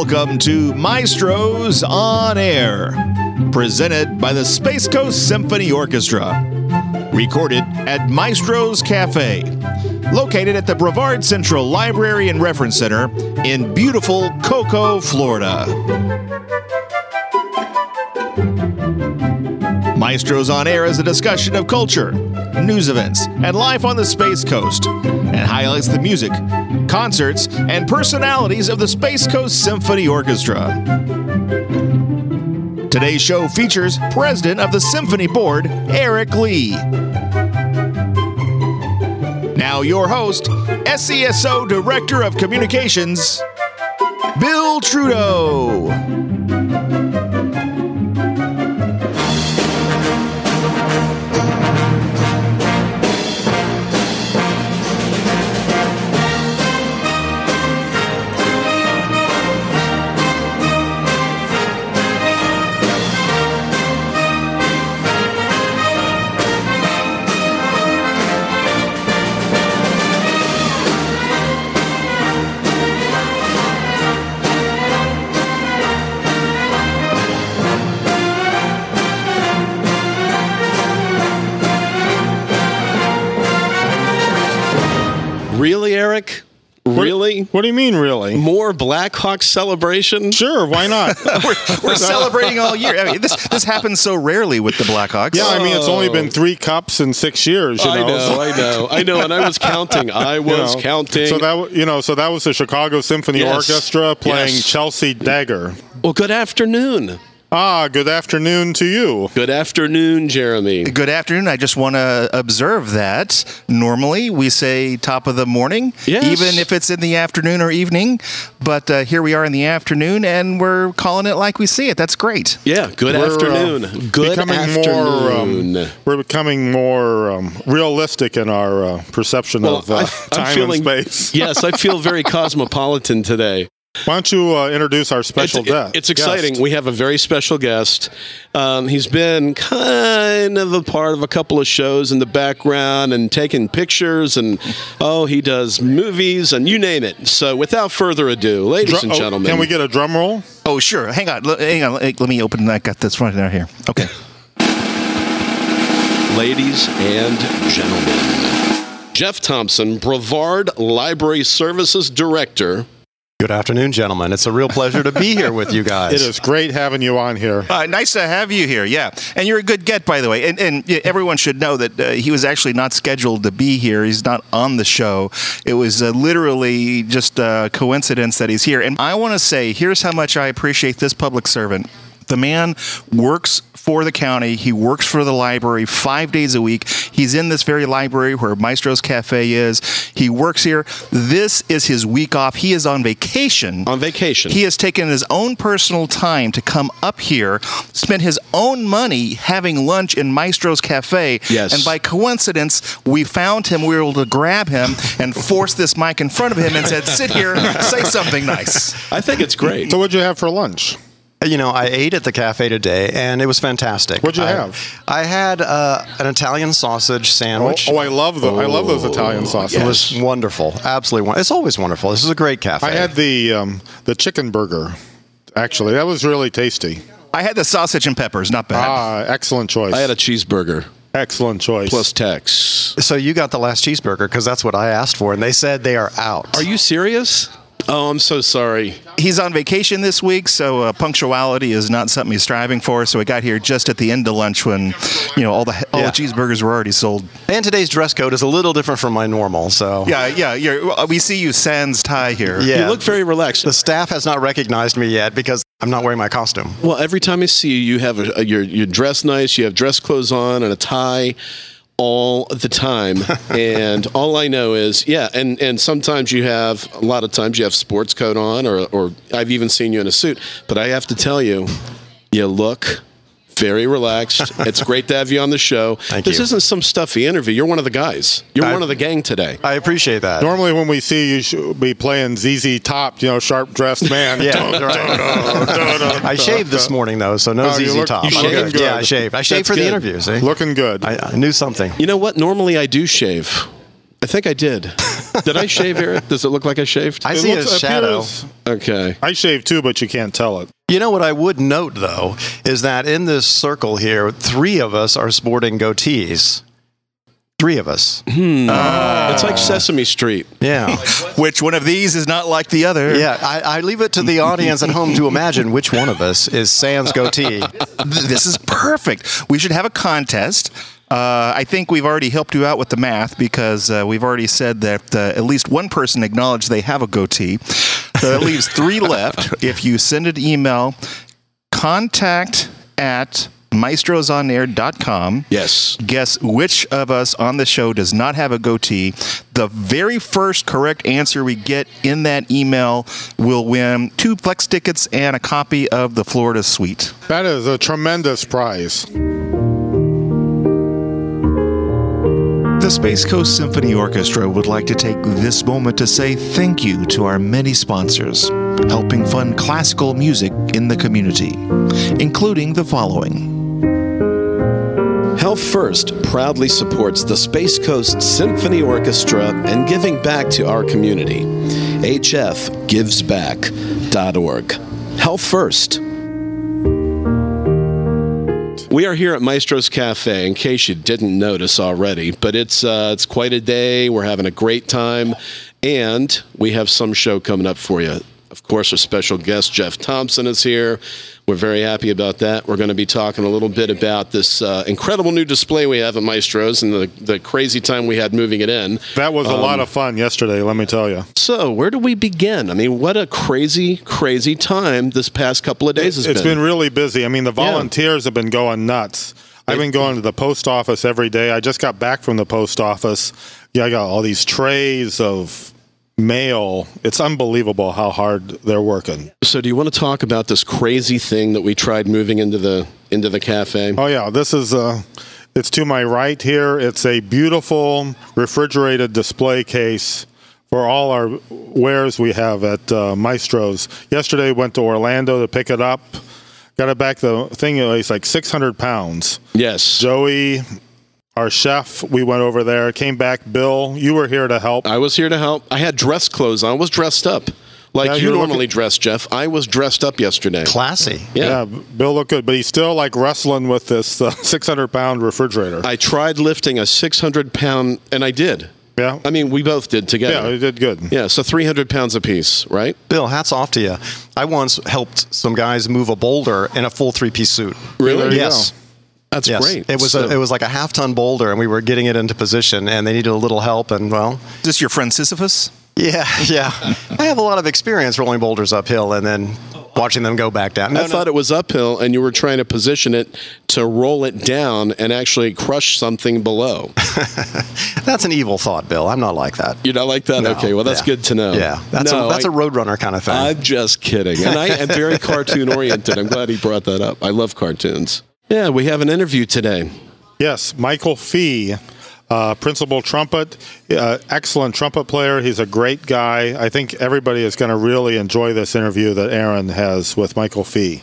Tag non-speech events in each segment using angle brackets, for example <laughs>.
Welcome to Maestros on Air, presented by the Space Coast Symphony Orchestra. Recorded at Maestros Cafe, located at the Brevard Central Library and Reference Center in beautiful Cocoa, Florida. Maestros on Air is a discussion of culture, news events, and life on the Space Coast, and highlights the music, concerts, and personalities of the Space Coast Symphony Orchestra. Today's show features President of the Symphony Board, Eric Lee. Now, your host, SCSO Director of Communications, Bill Trudeau. What do you mean, really? More Blackhawks celebration? Sure, why not? <laughs> we're, we're celebrating all year. I mean, this this happens so rarely with the Blackhawks. yeah, I mean, it's only been three cups in six years. You know, I know, I know, I know, and I was counting. I <laughs> you was know. counting. So that you know, so that was the Chicago Symphony Yes. Orchestra playing Yes. Chelsea Dagger. well, good afternoon. Ah, good afternoon to you. Good afternoon, Jeremy. Good afternoon. I just want to observe that normally we say top of the morning, Yes. even if it's in the afternoon or evening. But uh, here we are in the afternoon, and we're calling it like we see it. That's great. Yeah, good We're, uh, afternoon. good becoming afternoon. more. Um, we're becoming more um, realistic in our uh, perception of uh, I- time feeling, and space. yes, I feel very <laughs> cosmopolitan today. Why don't you uh, introduce our special it's, guest? it's exciting. guest? We have a very special guest. Um, he's been kind of a part of a couple of shows in the background and taking pictures, and oh, he does movies and you name it. So, without further ado, ladies Dru- and oh, gentlemen, can we get a drum roll? Oh, sure. Hang on. L- hang on. Let let me open. I got this right down here. Okay. ladies and gentlemen, Jeff Thompson, Brevard Library Services Director. Good afternoon, gentlemen. It's a real pleasure to be here with you guys. It is great having you on here. Uh, nice to have you here. Yeah, and you're a good get, by the way. And, and everyone should know that uh, he was actually not scheduled to be here. He's not on the show. It was uh, literally just a coincidence that he's here. And I want to say, here's how much I appreciate this public servant. The man works for the county. He works for the library five days a week. He's in this very library where Maestro's Cafe is. He works here. This is his week off. He is on vacation. On vacation. He has taken his own personal time to come up here, spend his own money having lunch in Maestro's Cafe. Yes. And by coincidence, we found him. We were able to grab him and force this mic in front of him and said, "Sit here, <laughs> say something nice." I think it's great. So, what'd you have for lunch? You know, I ate at the cafe today, and it was fantastic. What'd you I- have? I had uh, an Italian sausage Oh, sandwich. oh, I love the I love those Italian sausages. it was wonderful, absolutely wonderful. It's always wonderful. This is a great cafe. I had the um, the chicken burger. Actually, that was really tasty. I had the sausage and peppers, not bad. Ah, excellent choice. I had a cheeseburger excellent choice. plus tax. so you got the last cheeseburger because that's what I asked for, and they said they are out. Are you serious? Oh, I'm so sorry. He's on vacation this week, so uh, punctuality is not something he's striving for. So I got here just at the end of lunch when, you know, all the all Yeah. the cheeseburgers were already sold. And today's dress code is a little different from my normal. So Yeah, yeah. You're, we see you sans tie here. Yeah. You look very relaxed. the staff has not recognized me yet because I'm not wearing my costume. Well, every time I see you, you have a, a you're you're dressed nice. You have dress clothes on and a tie all the time. <laughs> and all I know is, yeah, and and sometimes you have a lot of times you have sports coat on, or or I've even seen you in a suit. But I have to tell you, you look. Very relaxed. <laughs> It's great to have you on the show. Thank this you. isn't some stuffy interview. You're one of the guys. You're I- one of the gang today. I appreciate that. Normally, when we see you, you should be playing ZZ Top, you know, sharp dressed man. <laughs> Yeah, right. I shaved this morning though, so no Oh, you ZZ look- Top. you I'm shaved? good. Yeah, I shaved. I shaved That's for the good. interview. See, Looking good. I, I knew something. You know what? Normally I do shave. I think I did. <laughs> Did I shave, Eric? Does it look like I shaved? I It see looks- a shadow. appears- okay. I shaved too, but you can't tell it. You know what I would note though is that in this circle here, three of us are sporting goatees. Three of us. Hmm. Uh, it's like Sesame Street. Yeah. <laughs> Which one of these is not like the other? Yeah, I, I leave it to the audience at home to imagine which one of us is Sans goatee. <laughs> This is perfect. We should have a contest. Uh, I think we've already helped you out with the math because uh, we've already said that uh, at least one person acknowledged they have a goatee. So that leaves <laughs> three left. If you send an email, contact at maestrosonair.com. Yes. Guess which of us on the show does not have a goatee. The very first correct answer we get in that email will win two flex tickets and a copy of the Florida Suite. That is a tremendous prize. The Space Coast Symphony Orchestra would like to take this moment to say thank you to our many sponsors, helping fund classical music in the community, including the following. Health First proudly supports the Space Coast Symphony Orchestra and giving back to our community. hfgivesback.org. Health First. We are here at Maestro's Cafe. In case you didn't notice already, but it's uh, it's quite a day. We're having a great time, and we have some show coming up for you. Of course, our special guest Jeff Thompson is here. We're very happy about that. We're going to be talking a little bit about this uh, incredible new display we have at Maestro's and the, the crazy time we had moving it in. That was a Um, lot of fun yesterday, let me tell you. So, where do we begin? I mean, what a crazy, crazy time this past couple of days has been. It's been really busy. I mean, the volunteers have been going nuts. I've been going to the post office every day. I just got back from the post office. Yeah, I got all these trays of mail. It's unbelievable how hard they're working. So, do you want to talk about this crazy thing that we tried moving into the into the cafe? Oh yeah, this is uh it's to my right here. It's a beautiful refrigerated display case for all our wares we have at uh, Maestro's. Yesterday went to Orlando to pick it up. Got it back. The thing is like 600 pounds. Yes. Joey, our chef, we went over there. Came back. Bill, you were here to help. I was here to help. I had dress clothes on. I was dressed up. Like Yeah, you normally looking- dress, Jeff. I was dressed up yesterday. Classy. Yeah. Bill looked good, but he's still like wrestling with this uh, <laughs> 600 pound refrigerator. I tried lifting a 600 pound, and I did. yeah, I mean, we both did together. yeah, together. he did good. Yeah, so 300 pounds apiece, right? Bill, hats off to you. I once helped some guys move a boulder in a full three piece suit. Really? There you Yes. That's Yes. great. It was So- a, it was like a half ton boulder, and we were getting it into position, and they needed a little help. And well, Is this your friend Sisyphus? yeah, <laughs> yeah. I have a lot of experience rolling boulders uphill and then watching them go back down. No, I no. thought it was uphill, and you were trying to position it to roll it down and actually crush something below. <laughs> that's an evil thought, Bill. I'm not like that. You're not like that? No. okay, well that's Yeah. good to know. Yeah, that's No, a that's I- a roadrunner kind of thing. I'm just kidding. And I am very cartoon oriented. I'm glad he brought that up. I love cartoons. Yeah, we have an interview today. Yes, Michael Fee, uh, principal trumpet, uh, excellent trumpet player. He's a great guy. I think everybody is going to really enjoy this interview that Aaron has with Michael Fee.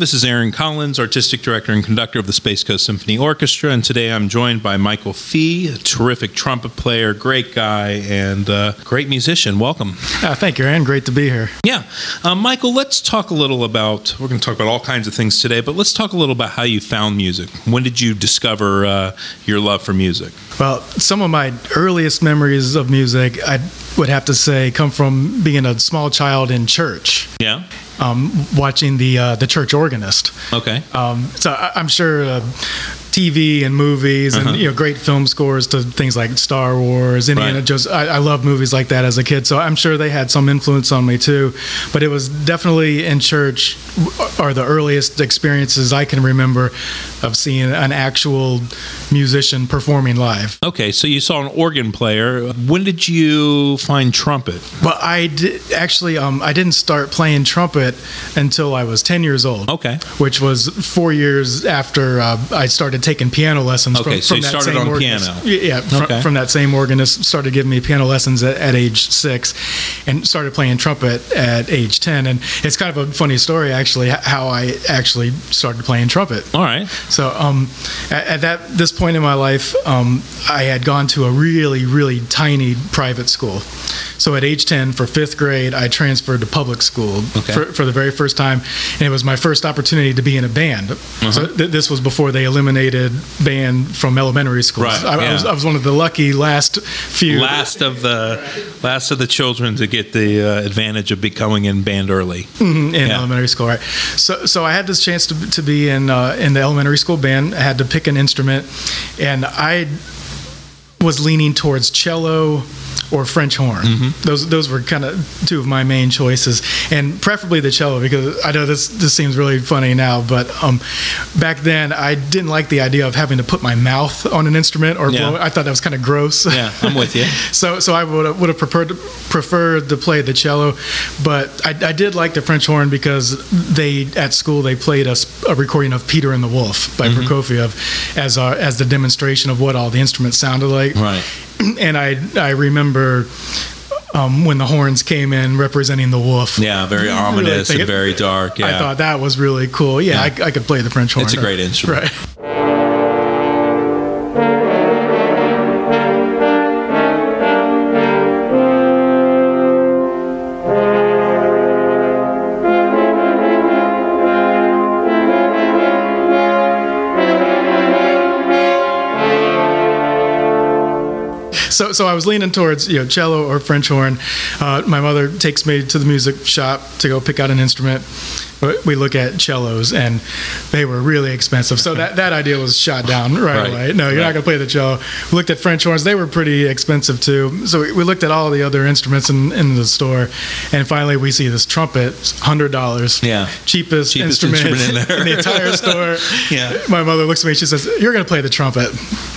This is Aaron Collins, Artistic Director and Conductor of the Space Coast Symphony Orchestra, and today I'm joined by Michael Fee, a terrific trumpet player, great guy, and uh, great musician. Welcome. Ah, thank you, Aaron. Great to be here. Yeah. Um, Michael, let's talk a little about, we're going to talk about all kinds of things today, but let's talk a little about how you found music. When did you discover uh, your love for music? Well, some of my earliest memories of music, I would have to say, come from being a small child in church, Yeah? um, watching the uh, the church organist. Okay. Um, so I, I'm sure uh, TV and movies, Uh-huh. and you know, great film scores to things like Star Wars, Indiana Right. Jones. I, I love movies like that as a kid, so I'm sure they had some influence on me too. But it was definitely in church are the earliest experiences I can remember of seeing an actual musician performing live. Okay, so you saw an organ player. When did you find trumpet? But I did, actually um, I didn't start playing trumpet until I was 10 years old. Okay. Which was four years after uh, I started taking piano lessons. Okay, from, so from you that started same on organist. piano. Yeah, fr- Okay. from that same organist. Started giving me piano lessons at, at age six, and started playing trumpet at age 10. And it's kind of a funny story actually how I actually started playing trumpet. All right. So um, at, at that this point in my life, um, I had gone to a really really tiny private school. So at age 10, for fifth grade, I transferred to public school Okay. for, for the very first time, and it was my first opportunity to be in a band. Uh-huh. So th- this was before they eliminated band from elementary school. Right, I, I was. I was one of the lucky last few. Last of the last of the children to get the uh, advantage of becoming in band early. in Yeah. elementary school, right? So, so I had this chance to, to be in uh, in the elementary school band. I had to pick an instrument, and I was leaning towards cello or French horn. Mm-hmm. Those those were kind of two of my main choices, and preferably the cello because I know this this seems really funny now, but um, back then I didn't like the idea of having to put my mouth on an instrument or Yeah. I thought that was kind of gross. Yeah, I'm with you. <laughs> So, so I would have, would have preferred to, preferred to play the cello, but I, I did like the French horn because they at school they played us a recording of Peter and the Wolf by Mm-hmm. Prokofiev as our, as the demonstration of what all the instruments sounded like. Right. <clears throat> And I I remember um, when the horns came in representing the wolf. Yeah, very Really ominous and it- very dark. Yeah. I thought that was really cool. Yeah, Yeah. I, I could play the French horn. It's a great instrument. Right. So, so I was leaning towards you know cello or French horn. Uh, my mother takes me to the music shop to go pick out an instrument. We look at cellos, and they were really expensive. So that, that idea was shot down right, Right. away. No, you're Right. not going to play the cello. We looked at French horns; they were pretty expensive too. So we, we looked at all the other instruments in, in the store, and finally we see this trumpet, hundred dollars. Yeah. cheapest, Cheapest instrument, instrument in there. the entire store. <laughs> Yeah. My mother looks at me. She says, "You're going to play the trumpet."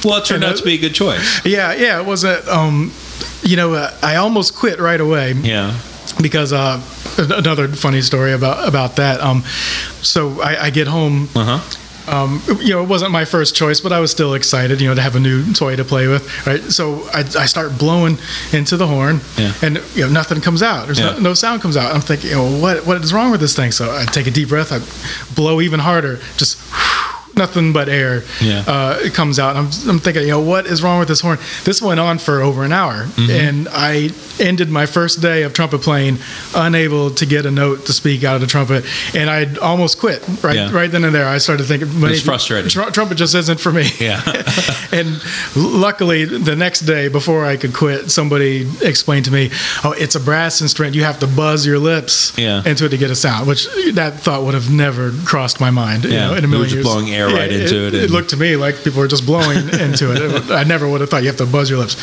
Well, it turned out to be a good choice. Yeah, yeah, it wasn't. Um, you know, uh, I almost quit right away Yeah. Because uh, another funny story about about that. Um, so I, I get home. Uh huh. Um, you know, it wasn't my first choice, but I was still excited. You know, to have a new toy to play with. Right. So I, I start blowing into the horn, Yeah. and you know nothing comes out. There's Yeah. no, no sound comes out. I'm thinking, you know, what what is wrong with this thing? So I take a deep breath. I blow even harder. Just. Nothing but air Yeah. uh, it comes out. I'm, I'm thinking, you know, what is wrong with this horn? This went on for over an hour, Mm-hmm. and I ended my first day of trumpet playing unable to get a note to speak out of the trumpet, and I almost quit right Yeah. right then and there. I started thinking, maybe frustrating. tr- trumpet just isn't for me. Yeah. <laughs> <laughs> and luckily, the next day before I could quit, somebody explained to me, "Oh, it's a brass instrument. You have to buzz your lips Yeah. into it to get a sound." Which that thought would have never crossed my mind. You know, in a million just years. blowing air right into it It and- looked to me like people were just blowing <laughs> into it. It- I never would have thought you have to buzz your lips.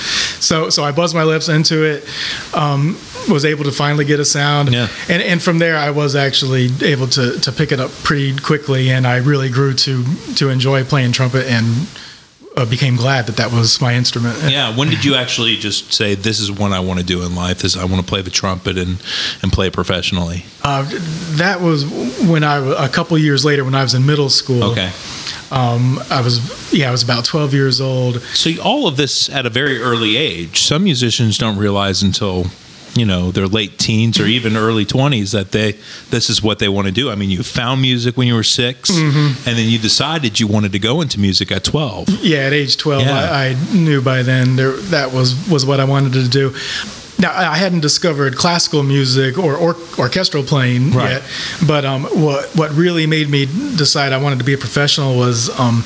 So, so I buzzed my lips into it. Um, was able to finally get a sound. Yeah. And and from there, I was actually able to to pick it up pretty quickly, and I really grew to to enjoy playing trumpet and. Uh, became glad that that was my instrument. <laughs> Yeah. When did you actually just say this is what I want to do in life? This I want to play the trumpet and and play it professionally. Uh, that was when I a couple years later when I was in middle school. Okay. Um, I was yeah I was about twelve years old. So all of this at a very early age. Some musicians don't realize until you know their late teens or even early 20s that they this is what they want to do i mean you found music when you were 6 and then you decided you wanted to go into music at 12 Yeah, at age twelve, Yeah. I, I knew by then there, that was was what I wanted to do. Now I I hadn't discovered classical music or, or orchestral playing Right. yet, but um, what what really made me decide I wanted to be a professional was um,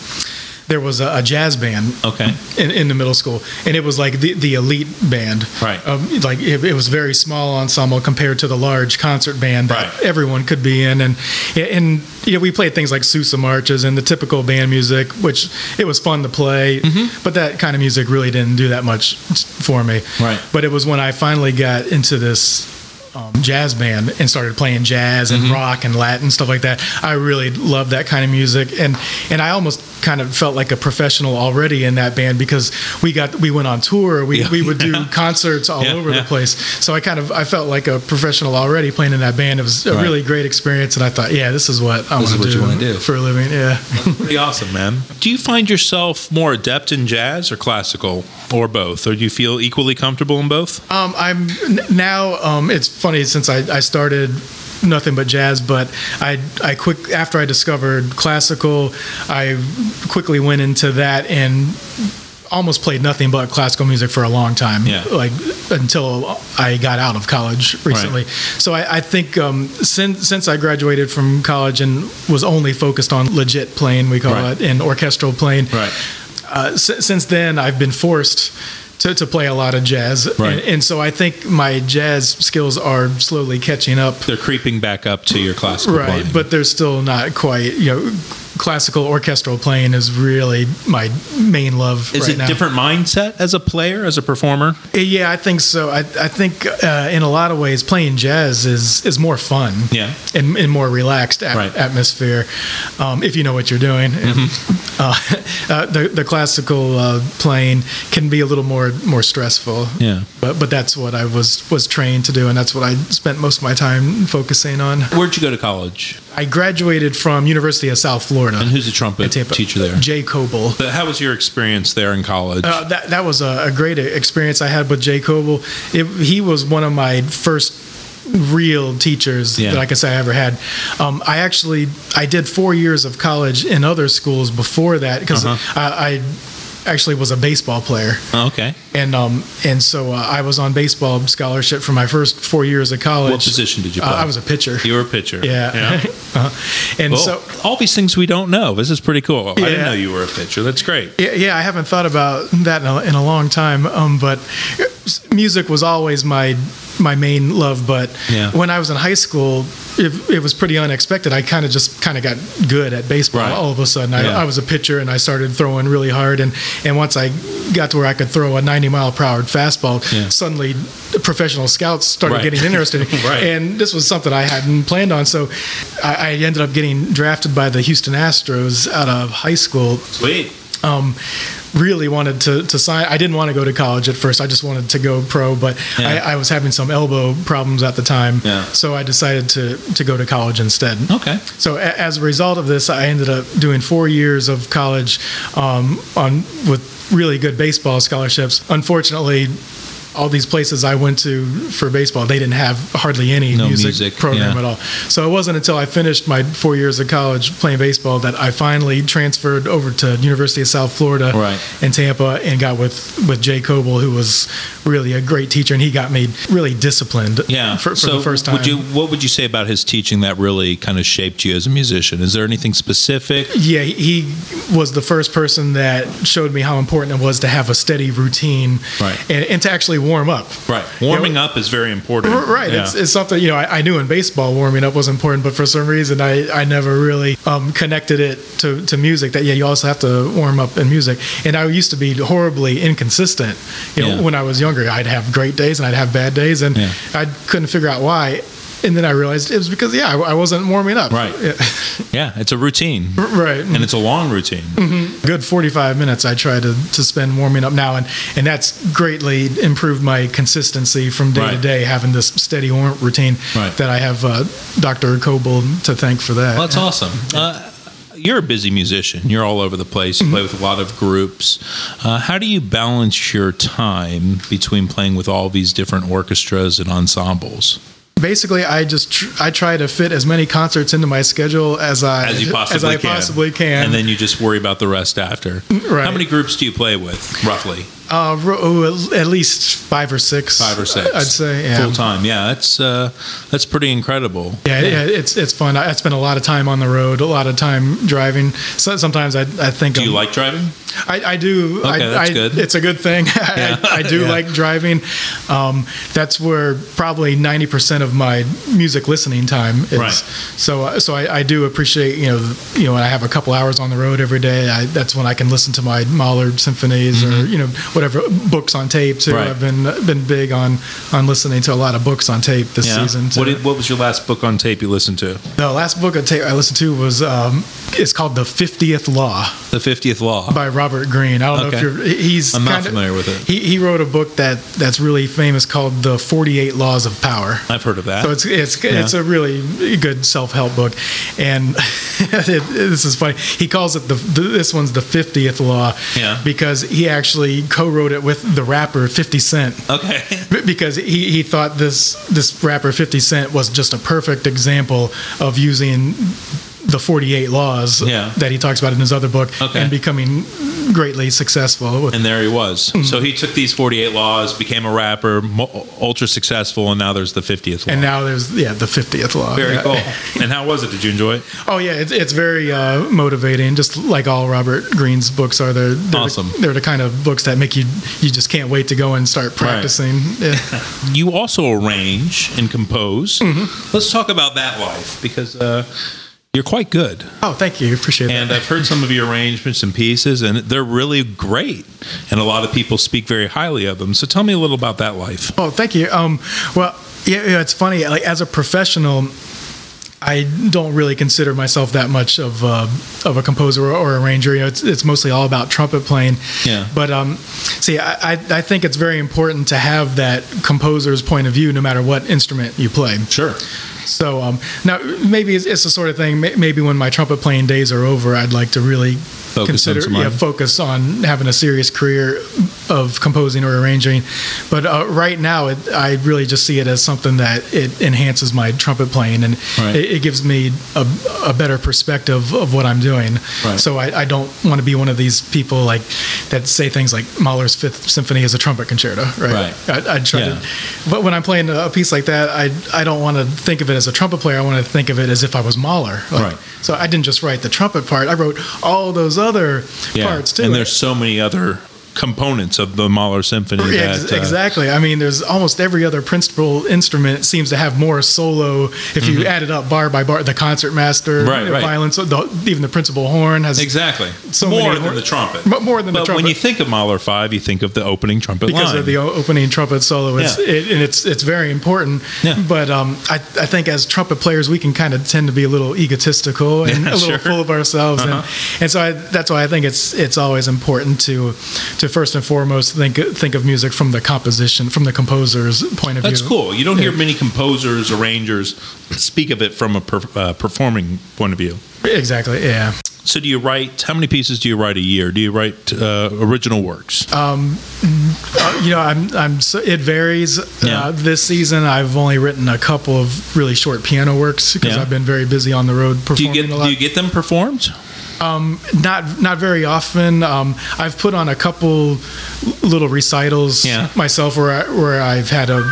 there was a, a jazz band Okay. in, in the middle school, and it was like the, the elite band. Right. Um, like it, it was very small ensemble compared to the large concert band that Right. everyone could be in, and and you know we played things like Sousa marches and the typical band music, which it was fun to play, Mm-hmm. but that kind of music really didn't do that much for me. Right. But it was when I finally got into this um, jazz band and started playing jazz and Mm-hmm. rock and Latin stuff like that. I really loved that kind of music, and and I almost kind of felt like a professional already in that band because we got we went on tour. We Yeah. we would do <laughs> concerts all Yeah, over yeah. the place. So I kind of I felt like a professional already playing in that band. It was a Right. really great experience, and I thought, yeah, this is what I want to you wanna do. for a living. Yeah. Pretty awesome, man. Do you find yourself more adept in jazz or classical or both? Or do you feel equally comfortable in both? Um, I'm now. Um, it's funny since I, I started nothing but jazz, but I I quick after I discovered classical, I quickly went into that and almost played nothing but classical music for a long time. Yeah. Like until I got out of college recently. So I, I think um, since since I graduated from college and was only focused on legit playing, we call Right. it, and orchestral playing Right. uh, s- since then I've been forced to, to play a lot of jazz, Right. and, and so I think my jazz skills are slowly catching up. They're creeping back up to your classical Right, playing. but they're still not quite. You know, classical orchestral playing is really my main love. is right it now. different mindset as a player, as a performer? Yeah, I think so. I, I think uh, in a lot of ways, playing jazz is is more fun. Yeah. and, and more relaxed at- Right. atmosphere, um, if you know what you're doing. Mm-hmm. Uh, <laughs> uh, the the classical uh, playing can be a little more more stressful. Yeah. but but that's what I was was trained to do, and that's what I spent most of my time focusing on. Where'd you go to college? I graduated from University of South Florida. And who's the trumpet teacher there? Jay Coble. How was your experience there in college? Uh, that that was a, a great experience I had with Jay Coble. It, he was one of my first real teachers Yeah. that I can say I ever had. Um, I actually I did four years of college in other schools before that because Uh-huh. I, I actually was a baseball player Oh, okay. and um and so uh, I was on baseball scholarship for my first four years of college. What position did you Uh, play? I was a pitcher. You were a pitcher. yeah. <laughs> uh, and Well, so all these things we don't know. This is pretty cool. I didn't know you were a pitcher. That's great. Yeah, yeah, I haven't thought about that in a, in a long time. Um, but music was always my my main love. But Yeah. when I was in high school, it, it was pretty unexpected. I kind of just kind of got good at baseball Right. all of a sudden. I, Yeah. I was a pitcher and I started throwing really hard. And and once I got to where I could throw a 90 mile per hour fastball, Yeah. suddenly professional scouts started Right. getting interested. <laughs> Right. And this was something I hadn't planned on. So I, I ended up getting drafted by the Houston Astros out of high school Sweet. um, really wanted to, to sign. I didn't want to go to college at first. I just wanted to go pro, but Yeah. I, I was having some elbow problems at the time. Yeah. So I decided to, to go to college instead. Okay. So a, as a result of this, I ended up doing four years of college um, on with really good baseball scholarships. Unfortunately, all these places I went to for baseball, they didn't have hardly any No music, music, program yeah. at all. So it wasn't until I finished my four years of college playing baseball that I finally transferred over to University of South Florida Right. in Tampa and got with with Jay Coble, who was really a great teacher, and he got me really disciplined. Yeah. for, for so the first time. Would you, what would you say about his teaching that really kind of shaped you as a musician? Is there anything specific? Yeah, he was the first person that showed me how important it was to have a steady routine, Right. and, and to actually warm up. Right. Warming up is very important. Right, Yeah. it's, it's something you know. I, I knew in baseball warming up was important, but for some reason I, I never really um, connected it to, to music. That yeah, you also have to warm up in music. And I used to be horribly inconsistent. You know, Yeah. when I was younger, I'd have great days and I'd have bad days, and Yeah. I couldn't figure out why. And then I realized it was because yeah, I, I wasn't warming up. Right. Yeah. yeah, it's a routine. <laughs> right. And it's a long routine. good 45 minutes I try to, to spend warming up now and and that's greatly improved my consistency from day to day having this steady warm routine Right. that I have uh, Dr. Coble to thank for that. Well, that's awesome. Uh, you're a busy musician. You're all over the place. You play with a lot of groups. Uh, how do you balance your time between playing with all these different orchestras and ensembles? Basically, I just tr- I try to fit as many concerts into my schedule as I As you possibly I can. possibly can. And then you just worry about the rest after. Right. How many groups do you play with, roughly? Uh, ro- oh, at least five or six. Five or six. I'd say. Yeah. full time. Yeah, that's uh, that's pretty incredible. Yeah, yeah, it's it's fun. I, I spend a lot of time on the road, a lot of time driving. So sometimes I, I think Do you I'm- like driving? I, I do. I, Okay, that's I, good. It's a good thing. <laughs> Yeah. I, I do Yeah. like driving. Um, that's where probably ninety percent of my music listening time is. Right. So, uh, so I, I do appreciate you know you know when I have a couple hours on the road every day. I, that's when I can listen to my Mahler symphonies or you know whatever books on tape too. Right. I've been been big on on listening to a lot of books on tape this season. What, did, what was your last book on tape you listened to? the last book of tape I listened to was um, it's called The Fiftieth Law The Fiftieth Law. by Robert Greene. I don't know if you're. He's I'm not familiar with it. He, he wrote a book that that's really famous called The Forty Eight Laws of Power. I've heard of that. So it's it's Yeah. it's a really good self help book, and <laughs> it, this is funny. He calls it the, the this one's the fiftieth law, Yeah. because he actually co-wrote it with the rapper Fifty Cent. okay. <laughs> Because he, he thought this this rapper 50 Cent was just a perfect example of using the 48 laws Yeah. that he talks about in his other book Okay. and becoming greatly successful. And there he was. Mm-hmm. So he took these 48 laws, became a rapper, mo- ultra successful, and now there's the 50th law. and now there's yeah the 50th law. Very Yeah. cool. And how was it? Did you enjoy it? Oh yeah, it's, it's very uh, motivating. Just like all Robert Greene's books are, they're, they're Awesome. The, they're the kind of books that make you you just can't wait to go and start practicing. Yeah. You also arrange and compose. Mm-hmm. Let's talk about that life because uh, you're quite good. Oh, thank you. Appreciate it. And that. I've heard some of your arrangements and pieces, and they're really great. And a lot of people speak very highly of them. So tell me a little about that life. Oh, thank you. Um, well, yeah, yeah, it's funny. Like as a professional, I don't really consider myself that much of uh, of a composer or, or arranger. You know, it's it's mostly all about trumpet playing. Yeah. But um, see, I, I I think it's very important to have that composer's point of view, no matter what instrument you play. Sure. So um, now maybe it's, it's the sort of thing. Maybe when my trumpet playing days are over, I'd like to really on consider yeah focus on having a serious career of composing or arranging. But uh, right now, it, I really just see it as something that it enhances my trumpet playing and Right. it, it gives me a, a better perspective of what I'm doing. Right. So I, I don't want to be one of these people like that say things like Mahler's Fifth Symphony is a trumpet concerto. Right. Right. I, I try Yeah. to but when I'm playing a piece like that, I I don't want to think of it as a trumpet player. I want to think of it as if I was Mahler. Like, Right. So I didn't just write the trumpet part. I wrote all those other parts too. And there's so many other components of the Mahler Symphony. Yeah, that, uh, exactly. I mean, there's almost every other principal instrument seems to have more solo. If you add it up bar by bar, the concertmaster, Mm-hmm. Right, the right. violins, the, even the principal horn has Exactly. So more many than the trumpet. But more than the but when you think of Mahler 5, you think of the opening trumpet because line. of the opening trumpet solo. It's, Yeah. it, and it's it's very important. Yeah. But um, I, I think as trumpet players, we can kind of tend to be a little egotistical <laughs> and Yeah, a little sure. full of ourselves, Uh-huh. and and so I, that's why I think it's it's always important to to first and foremost think think of music from the composition, from the composer's point of That's view. That's cool. You don't hear many composers, arrangers speak of it from a per, uh, performing point of view. Exactly. Yeah. So, do you write? How many pieces do you write a year? Do you write uh, original works? Uh, you know, I'm I'm so, it varies. Yeah. Uh, this season, I've only written a couple of really short piano works because Yeah. I've been very busy on the road do you get a lot. Do you get them performed? Um, not not very often. Um, I've put on a couple little recitals Yeah. myself where I, where I've had a.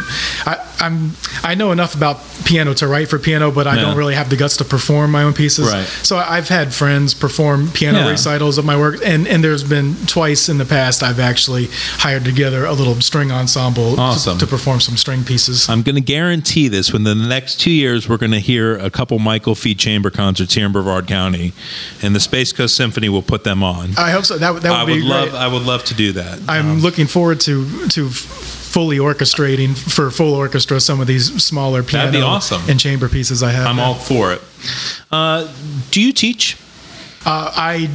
I, I'm I know enough about piano to write for piano, but I Yeah. don't really have the guts to perform my own pieces. Right. So I've had friends perform piano Yeah. recitals of my work, and and there's been twice in the past I've actually hired together a little string ensemble to- Awesome. to, perform some string pieces. I'm going to guarantee this. Within the next two years, we're going to hear a couple Michael Fee chamber concerts here in Brevard County, and the Space Coast Symphony will put them on. I hope so. That would- that would I be would love. great. I would love to do that. I'm Um, looking forward to to fully orchestrating for full orchestra some of these smaller piano That'd be awesome. and chamber pieces I have. I'm all for it. Uh, do you teach? Uh, I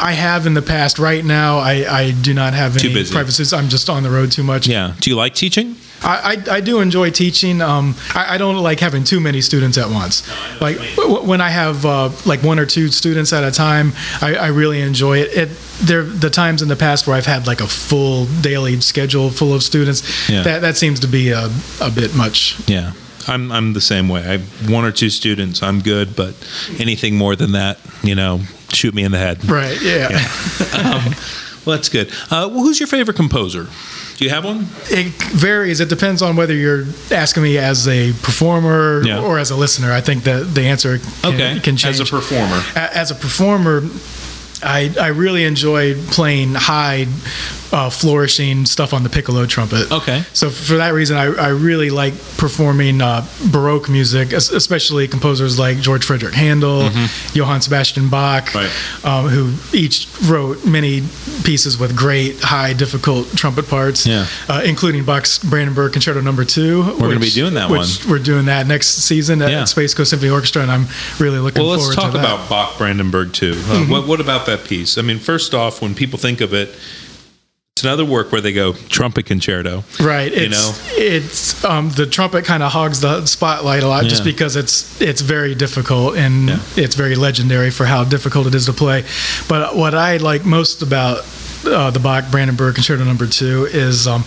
I have in the past. Right now, I, I do not have any students. I'm just on the road too much. Yeah. Do you like teaching? I, I, I do enjoy teaching. Um, I, I don't like having too many students at once. Like w- when I have uh, like one or two students at a time, I, I really enjoy it. It there the times in the past where I've had like a full daily schedule full of students. Yeah. That that seems to be a, a bit much. Yeah. I'm, I'm the same way. I have one or two students. I'm good, but anything more than that, you know, shoot me in the head. Right. Yeah. <laughs> Well, that's good. Uh, well, who's your favorite composer? Do you have one? It varies. It depends on whether you're asking me as a performer Yeah. or as a listener. I think that the answer can, Okay, can change. as a performer. As a performer, I, I really enjoy playing high, uh, flourishing stuff on the piccolo trumpet. Okay. So for that reason, I, I really like performing uh, Baroque music, especially composers like George Frederick Handel, Johann Sebastian Bach, Mm-hmm. Right. um, who each wrote many pieces with great, high, difficult trumpet parts, Yeah. uh, including Bach's Brandenburg Concerto Number Two. We're gonna be doing that which We're doing that next season at Yeah. Space Coast Symphony Orchestra, and I'm really looking Well, let's forward talk to that. about Bach Brandenburg too. Uh, what, what about that piece? I mean, first off, when people think of it, it's another work where they go trumpet concerto. Right. It's, You know? it's um, the trumpet kind of hogs the spotlight a lot just because it's it's very difficult and Yeah. it's very legendary for how difficult it is to play. But what I like most about uh, the Bach Brandenburg Concerto Number Two is um,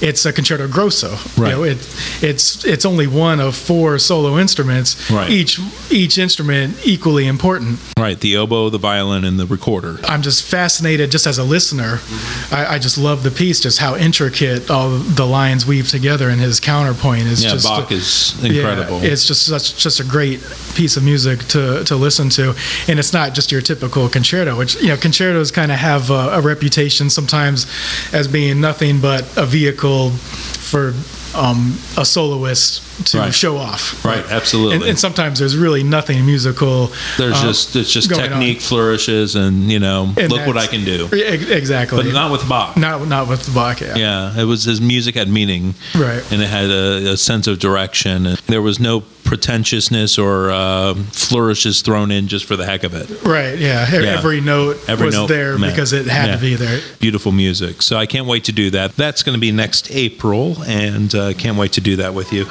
it's a concerto grosso. Right. You know, it, it's it's only one of four solo instruments. Right. Each each instrument equally important. Right, the oboe, the violin, and the recorder. I'm just fascinated, just as a listener. I, I just love the piece, just how intricate all the lines weave together, and his counterpoint is Yeah, just Bach is incredible. Yeah, it's just such just a great piece of music to to listen to, and it's not just your typical concerto. Which you know, concertos kind of have a, a reputation sometimes as being nothing but a vehicle for um, a soloist to Right. show off. Right, absolutely. And, and sometimes there's really nothing musical. There's uh, just it's just going on. technique flourishes, and you know, And look what I can do. Exactly. But not with Bach. Not not with the Bach. Yeah. Yeah, it was his music had meaning, Right. And it had a, a sense of direction. And there was no pretentiousness or uh, flourishes thrown in just for the heck of it. Right. Yeah. E- Yeah. Every note Every was note there meant- because it had yeah. to be there. Beautiful music. So I can't wait to do that. That's going to be next April, and uh, can't wait to do that with you.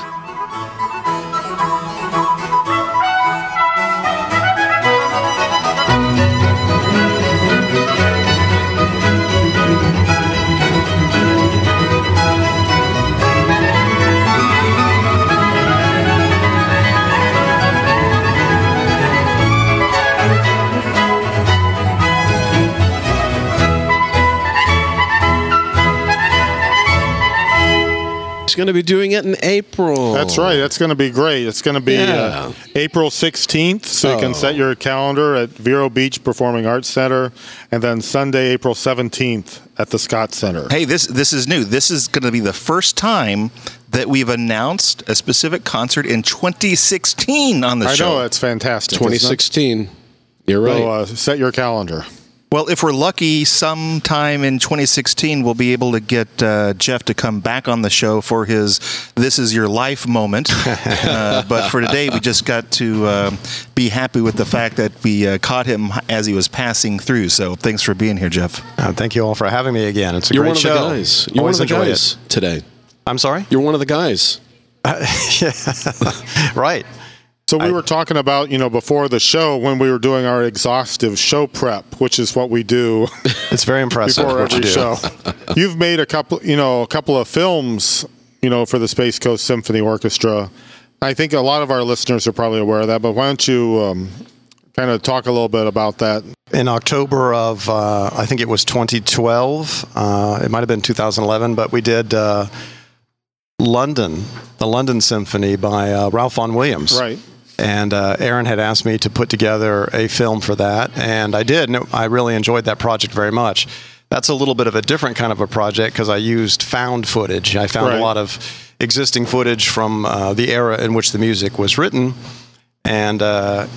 Going to be doing it in April. That's right. That's going to be great. It's going to be uh, April 16th, so you Oh. can set your calendar at Vero Beach Performing Arts Center, and then Sunday, April 17th at the Scott Center. Hey, this this is new. This is going to be the first time that we've announced a specific concert in 2016 on the I show. I know it's fantastic. isn't it? 2016. You're right. So uh, set your calendar. Well, if we're lucky, sometime in 2016, we'll be able to get uh, Jeff to come back on the show for his "This Is Your Life" moment. <laughs> uh, but for today, we just got to uh, be happy with the fact that we uh, caught him as he was passing through. So, thanks for being here, Jeff. Uh, thank you all for having me again. It's a You're great one of the guys. You're Always one of the enjoy guys today. I'm sorry. You're one of the guys. <laughs> yeah. <laughs> right. So we were talking about, you know, before the show when we were doing our exhaustive show prep, which is what we do <laughs> It's very impressive before what you every do. show. <laughs> You've made a couple, you know, a couple of films, you know, for the Space Coast Symphony Orchestra. I think a lot of our listeners are probably aware of that, but why don't you um, kind of talk a little bit about that? In October of, uh, I think it was 2012. Uh, it might have been 2011, but we did uh, London, the London Symphony by uh, Ralph Vaughan Williams. Right. And uh, Aaron had asked me to put together a film for that, and I did. And I really enjoyed that project very much. That's a little bit of a different kind of a project because I used found footage. I found Right. a lot of existing footage from uh, the era in which the music was written, and uh,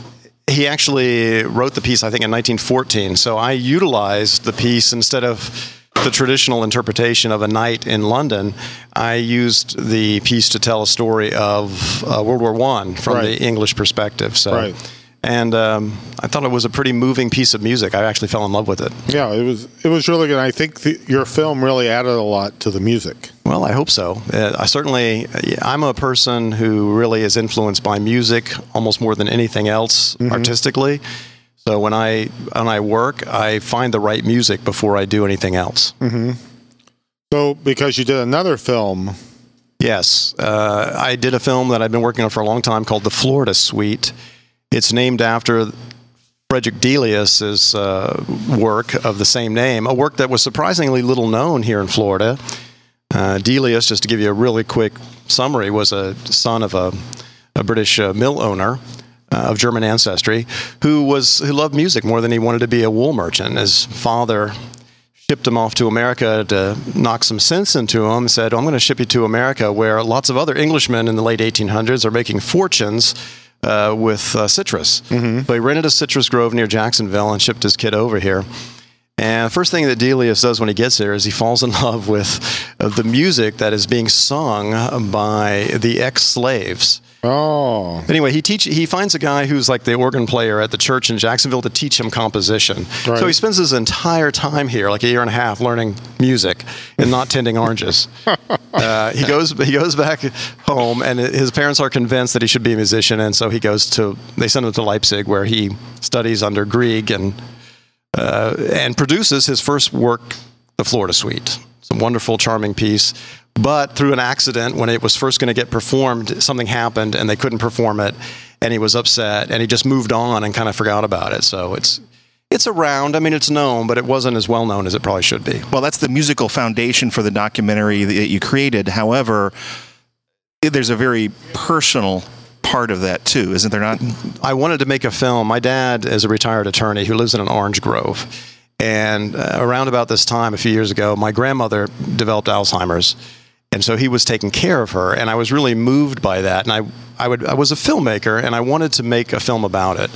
he actually wrote the piece, I think, in 1914. So I utilized the piece instead of the traditional interpretation of a night in London. I used the piece to tell a story of uh, World War One from Right. the English perspective. So, Right. and um, I thought it was a pretty moving piece of music. I actually fell in love with it. Yeah, it was it was really good. I think the, your film really added a lot to the music. Well, I hope so. Uh, I certainly, I'm a person who really is influenced by music almost more than anything else artistically. So when I when I work, I find the right music before I do anything else. So because you did another film, Yes, uh, I did a film that I've been working on for a long time called The Florida Suite. It's named after Frederick Delius's uh, work of the same name, a work that was surprisingly little known here in Florida. Uh, Delius, just to give you a really quick summary, was a son of a, a British uh, mill owner uh, of German ancestry who was who loved music more than he wanted to be a wool merchant. His father shipped him off to America to knock some sense into him. Said, "I'm going to ship you to America, where lots of other Englishmen in the late 1800s are making fortunes." Uh, with uh, citrus. So he rented a citrus grove near Jacksonville and shipped his kid over here. And the first thing that Delius does when he gets there is he falls in <laughs> love with uh, the music that is being sung by the ex-slaves. Oh, Anyway, he teach he finds a guy who's like the organ player at the church in Jacksonville to teach him composition. Right. So he spends his entire time here, like a year and a half, learning music and not tending oranges. <laughs> uh, he goes he goes back home, and his parents are convinced that he should be a musician, and so he goes to they send him to Leipzig, where he studies under Grieg and uh, and produces his first work, the Florida Suite. It's a wonderful, charming piece. But through an accident, when it was first going to get performed, something happened and they couldn't perform it, and he was upset, and he just moved on and kind of forgot about it. So it's it's around. I mean, it's known, but it wasn't as well known as it probably should be. Well, that's the musical foundation for the documentary that you created. However, there's a very personal part of that too, isn't there not? I wanted to make a film. My dad is a retired attorney who lives in an orange grove. And uh, around about this time, a few years ago, my grandmother developed Alzheimer's. And so he was taking care of her. And I was really moved by that. And I, I, would, I was a filmmaker and I wanted to make a film about it.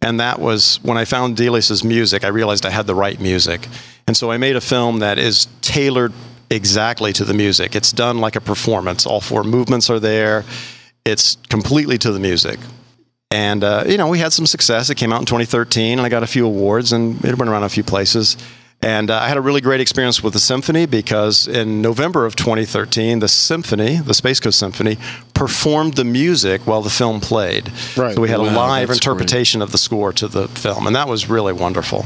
And that was when I found Delius's music, I realized I had the right music. And so I made a film that is tailored exactly to the music. It's done like a performance. All four movements are there. It's completely to the music. And, uh, you know, we had some success. It came out in 2013, and I got a few awards, and it went around a few places. And uh, I had a really great experience with the symphony because in November of 2013, the symphony, the Space Coast Symphony, performed the music while the film played. Right. So we had a live interpretation of the score to the film, and that was really wonderful.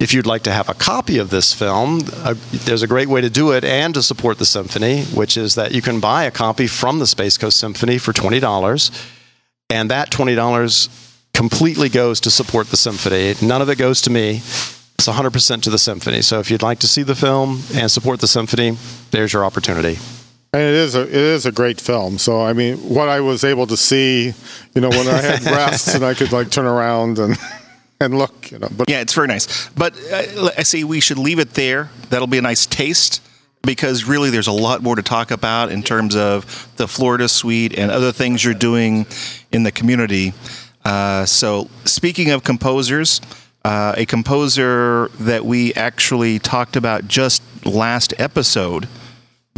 If you'd like to have a copy of this film, uh, there's a great way to do it and to support the symphony, which is that you can buy a copy from the Space Coast Symphony for $20, and that $20 completely goes to support the symphony. None of it goes to me. It's 100% to the symphony. So if you'd like to see the film and support the symphony, there's your opportunity. and it is a it is a great film. So I mean, what I was able to see, you know, when I had <laughs> rests and I could like turn around and <laughs> and look, you know. But Yeah, it's very nice. But uh, I say we should leave it there. That'll be a nice taste because really there's a lot more to talk about in terms of the Florida suite and other things you're doing in the community. Uh, so, speaking of composers, uh, a composer that we actually talked about just last episode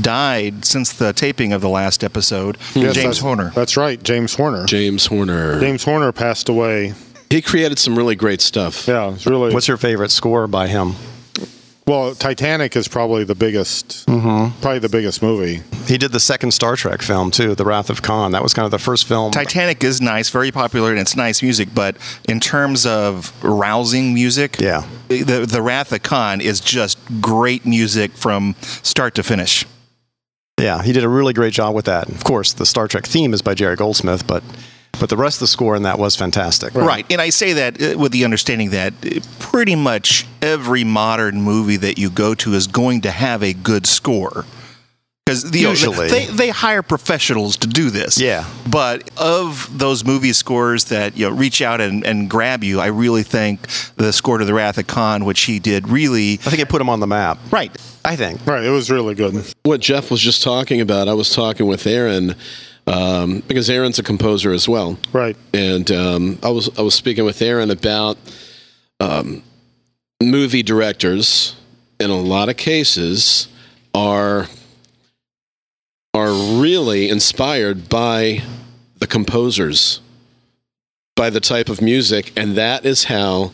died since the taping of the last episode. Yes, James that's- Horner. That's right, James Horner. James Horner. James Horner passed away. He created some really great stuff. Yeah, it's really What's your favorite score by him? well. Titanic is probably the biggest, Mm-hmm. probably the biggest movie. He did the second Star Trek film too, The Wrath of Khan. That was kind of the first film. Titanic is nice, very popular, and it's nice music. But in terms of rousing music, Yeah. the the Wrath of Khan is just great music from start to finish. Yeah, he did a really great job with that. Of course, the Star Trek theme is by Jerry Goldsmith, but but the rest of the score in that was fantastic. Right. And I say that uh, with the understanding that uh, pretty much every modern movie that you go to is going to have a good score. Because Usually. they, they hire professionals to do this. Yeah. But of those movie scores that you know, reach out and, and grab you, I really think the score to The Wrath of Khan, which he did really. I think it put him on the map. Right. I think. Right, it was really good. What Jeff was just talking about, I was talking with Aaron um, because Aaron's a composer as well. Right. and um, I was I was speaking with Aaron about um, movie directors. In a lot of cases, are are really inspired by the composers, by the type of music, and that is how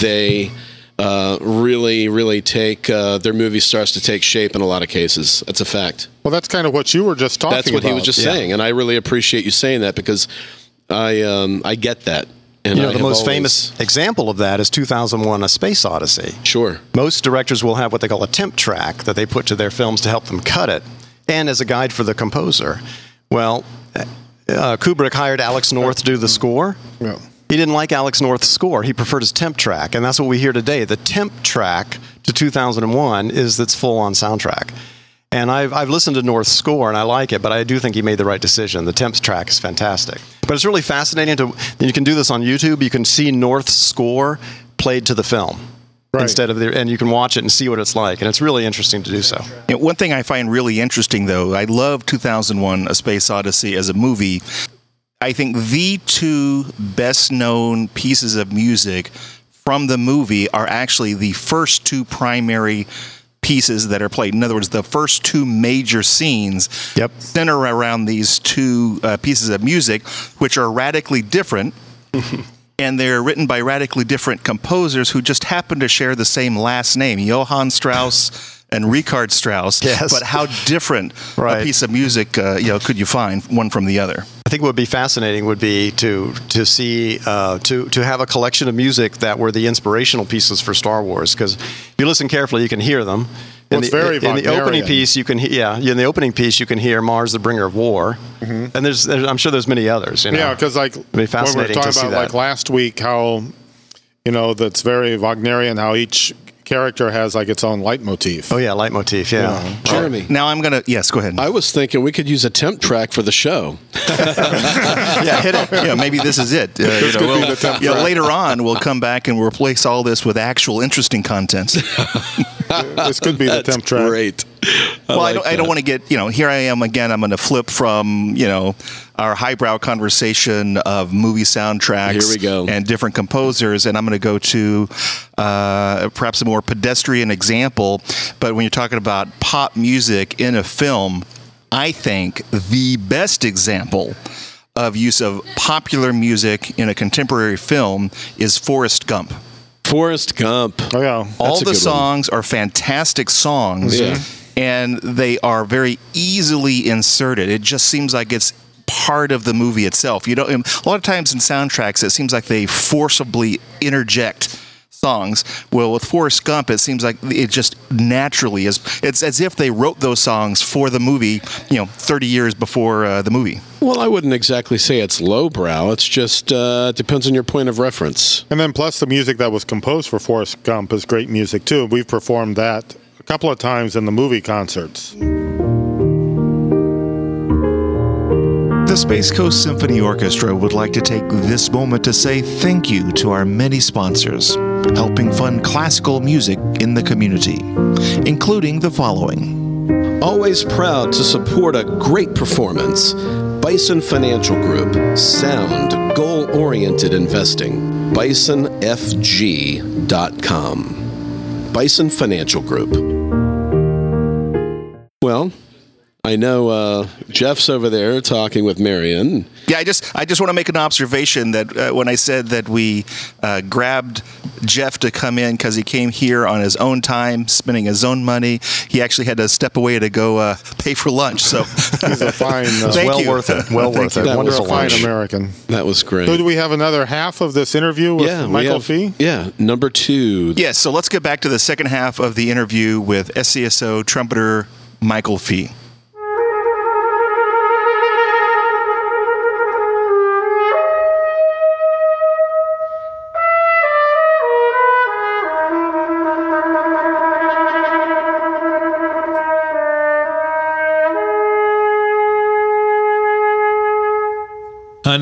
they uh, really, really take uh, their movie starts to take shape. In a lot of cases, that's a fact. Well, that's kind of what you were just talking about. That's what about. he was just Yeah. saying, and I really appreciate you saying that because I um, I get that. And You know, I the most always- famous example of that is 2001: A Space Odyssey. Sure. Most directors will have what they call a temp track that they put to their films to help them cut it, and as a guide for the composer. Well, uh, Kubrick hired Alex North to do the score. Yeah. He didn't like Alex North's score. He preferred his temp track, and that's what we hear today. The temp track to 2001 is its full-on soundtrack. And I've, I've listened to North's score and I like it, but I do think he made the right decision. The temp track is fantastic. But it's really fascinating to, you can do this on YouTube. You can see North's score played to the film. Right. Instead of the, and you can watch it and see what it's like, and it's really interesting to do so. You know, one thing I find really interesting, though, I love 2001: A Space Odyssey as a movie. I think the two best known pieces of music from the movie are actually the first two primary pieces that are played. In other words, the first two major scenes Yep. center around these two uh, pieces of music, which are radically different. <laughs> and they're written by radically different composers who just happen to share the same last name, Johann Strauss and Richard Strauss. Yes. But how different <laughs> Right. a piece of music, uh, you know, could you find one from the other? I think what would be fascinating would be to to see uh, to to have a collection of music that were the inspirational pieces for Star Wars. Because if you listen carefully, you can hear them. Well, in it's the, very in the opening piece, you can he- yeah in the opening piece you can hear Mars, the bringer of war, and there's, there's I'm sure there's many others. You know? Yeah, because like be when we were fascinating to talking see about that. like last week, how you know that's very Wagnerian. How each character has like its own leitmotif. oh yeah, leitmotif. Yeah, Yeah. Jeremy. Now I'm gonna yes, go ahead. I was thinking we could use a temp track for the show. <laughs> yeah, hit it. yeah, maybe this is it. Uh, you know, could we'll- the temp you track. later on, we'll come back and replace all this with actual interesting content. <laughs> <laughs> this could be the That's temp track. great. well, I don't, I don't want to get, you know, here I am again. I'm going to flip from, you know, our highbrow conversation of movie soundtracks Here we go. and different composers, and I'm going to go to uh, perhaps a more pedestrian example. But when you're talking about pop music in a film, I think the best example of use of popular music in a contemporary film is Forrest Gump. Forrest Gump. Oh yeah. All That's a the good one. songs are fantastic songs, Yeah. and they are very easily inserted. It just seems like it's part of the movie itself. You know, a lot of times in soundtracks, it seems like they forcibly interject songs. Well, with Forrest Gump, it seems like it just naturally is. It's as if they wrote those songs for the movie, you know, 30 years before uh, the movie. Well, I wouldn't exactly say it's lowbrow. It's just uh, depends on your point of reference. And then plus the music that was composed for Forrest Gump is great music too. We've performed that a couple of times in the movie concerts. The Space Coast Symphony Orchestra would like to take this moment to say thank you to our many sponsors, helping fund classical music in the community, including the following. Always proud to support a great performance. Bison Financial Group. Sound, goal oriented investing. BisonFG.com. Bison Financial Group. Well, I know uh, Jeff's over there talking with Marion. Yeah, I just I just want to make an observation that uh, when I said that we uh, grabbed Jeff to come in because he came here on his own time, spending his own money, he actually had to step away to go uh, pay for lunch. So <laughs> He's a fine, uh, well you. worth it. Well Thank worth you. it. That was a Wonderful fine lunch. American. That was great. So do we have another half of this interview with yeah, Michael have- Fee? Yeah, number two. yes, so let's get back to the second half of the interview with SCSO trumpeter Michael Fee.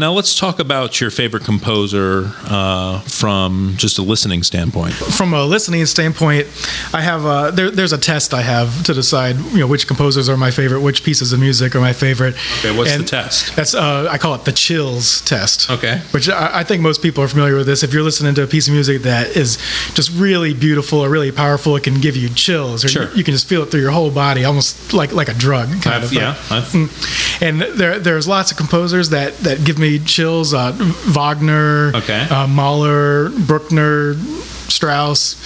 Uh, now let's talk about your favorite composer uh, from just a listening standpoint. from a listening standpoint, I have uh, there, there's a test I have to decide you know which composers are my favorite, which pieces of music are my favorite. Okay, what's the test? That's uh, I call it the chills test. Okay. which I, I think most people are familiar with this. If you're listening to a piece of music that is just really beautiful or really powerful, it can give you chills, or Sure. you, you can just feel it through your whole body, almost like like a drug. Kind I've- of yeah. I've- And there, there's lots of composers that, that give me chills. Uh, Wagner, Okay. uh, Mahler, Bruckner, Strauss,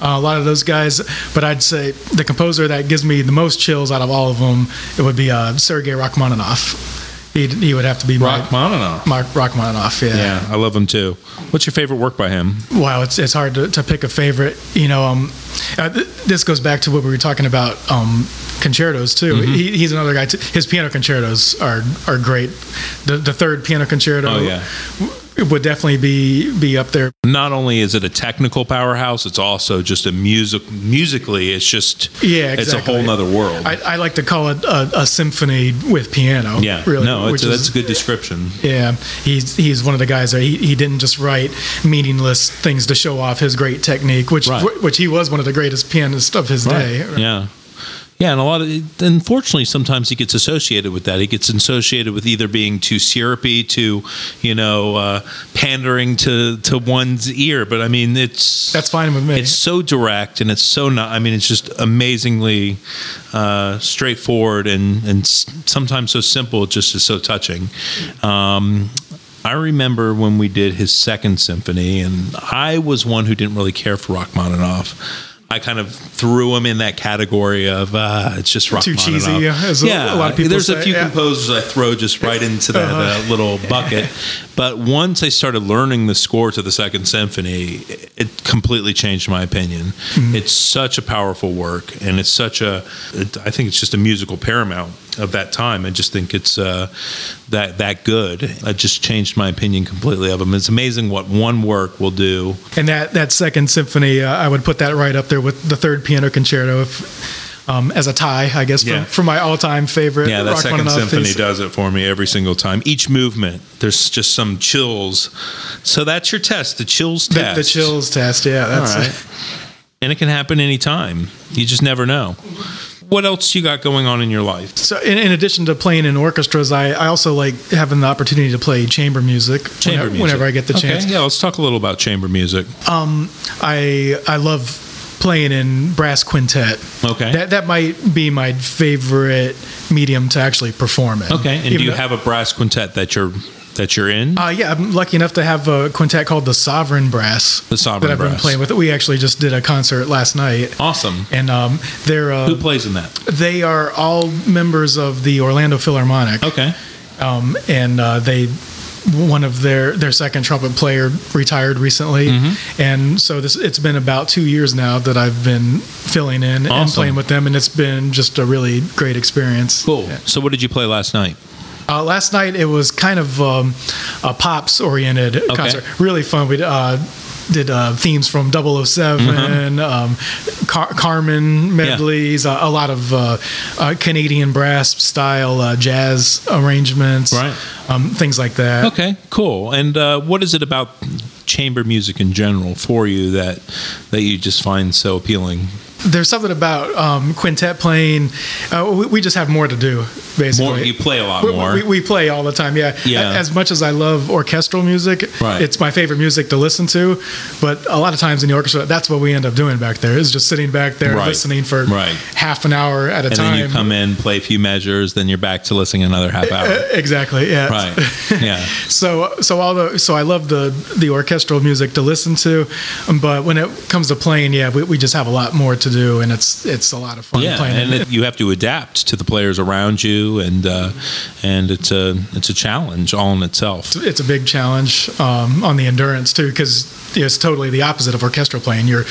uh, a lot of those guys. But I'd say the composer that gives me the most chills out of all of them, it would be uh, Sergei Rachmaninoff. He'd, he would have to be Rachmaninoff. Mark Rachmaninoff, yeah. Yeah, I love him too. What's your favorite work by him? Wow, it's, it's hard to, to pick a favorite. You know, um, uh, th- this goes back to what we were talking about um, concertos too. Mm-hmm. He, he's another guy. Too. His piano concertos are are great. The, the third piano concerto. Oh, yeah. It would definitely be be up there. Not only is it a technical powerhouse, it's also just a music. Musically, it's just Yeah, it's a whole other world. I, I like to call it a, a symphony with piano. yeah, really. no, which is- that's a good description. Yeah, he's he's one of the guys that he, he didn't just write meaningless things to show off his great technique, which Right. which he was one of the greatest pianists of his day. Yeah. Yeah, and a lot of unfortunately sometimes he gets associated with that. He gets associated with either being too syrupy, too, you know, uh, pandering to to one's ear. But I mean, it's That's fine with me. It's so direct and it's so not. I mean, it's just amazingly uh, straightforward and and sometimes so simple. It just is so touching. Um, I remember when we did his second symphony, and I was one who didn't really care for Rachmaninoff. I kind of threw him in that category of uh, it's just Too Rachmaninoff. cheesy, yeah, yeah, a lot of people there's a few yeah. composers I throw just right into that Uh-huh. uh, little bucket. But once I started learning the score to the Second Symphony, it- it completely changed my opinion. Mm-hmm. It's such a powerful work, and it's such a. It, I think it's just a musical paramount of that time. I just think it's uh, that that good. It just changed my opinion completely of him. It's amazing what one work will do. And that that second symphony, uh, I would put that right up there with the third piano concerto, if, um, as a tie, I guess, Yeah. for, for my all-time favorite. Yeah, that second symphony piece. does it for me every single time. Each movement, there's just some chills. So that's your test, the chills The, test. the chills test, yeah, that's All right. And it can happen anytime. You just never know. What else you got going on in your life? So, in, in addition to playing in orchestras, I, I also like having the opportunity to play chamber music. Chamber whenever, music. whenever I get the Okay, chance. Yeah, let's talk a little about chamber music. Um, I I love playing in brass quintet. Okay. That that might be my favorite medium to actually perform in. Okay. And Even do you have a brass quintet that you're that you're in? Uh, yeah, I'm lucky enough to have a quintet called the Sovereign Brass. The Sovereign that I've been Brass. playing with. We actually just did a concert last night, awesome. and um, they're uh, Who plays in that? they are all members of the Orlando Philharmonic. Okay. um, and uh, they one of their their second trumpet player retired recently, Mm-hmm. and so this it's been about two years now that I've been filling in and playing with them, and it's been just a really great experience. Cool. So what did you play last night? Uh, last night it was kind of um, a pops oriented concert, really fun. We uh, did uh, themes from 007, Mm-hmm. um, Car- Carmen medleys, uh, a lot of uh, uh, Canadian brass style uh, jazz arrangements, Right. um, things like that. Okay, cool. And uh, what is it about chamber music in general for you that that you just find so appealing? There's something about um, quintet playing. Uh, we, we just have more to do, basically. More, you play a lot We- more. We, we play all the time, yeah. Yeah. As much as I love orchestral music, Right. it's my favorite music to listen to. But a lot of times in the orchestra, that's what we end up doing back there is just sitting back there Right. listening for Right. half an hour at a and time. And then you come in, play a few measures, then you're back to listening another half hour. <laughs> Exactly. Yeah. right. <laughs> Yeah. So so all the so I love the the orchestral music to listen to, but when it comes to playing, yeah, we, we just have a lot more to do, and it's it's a lot of fun Yeah, playing. and it. it, you have to adapt to the players around you, and uh, and it's a it's a challenge all in itself. it's a big challenge um, on the endurance too because it's totally the opposite of orchestral playing you're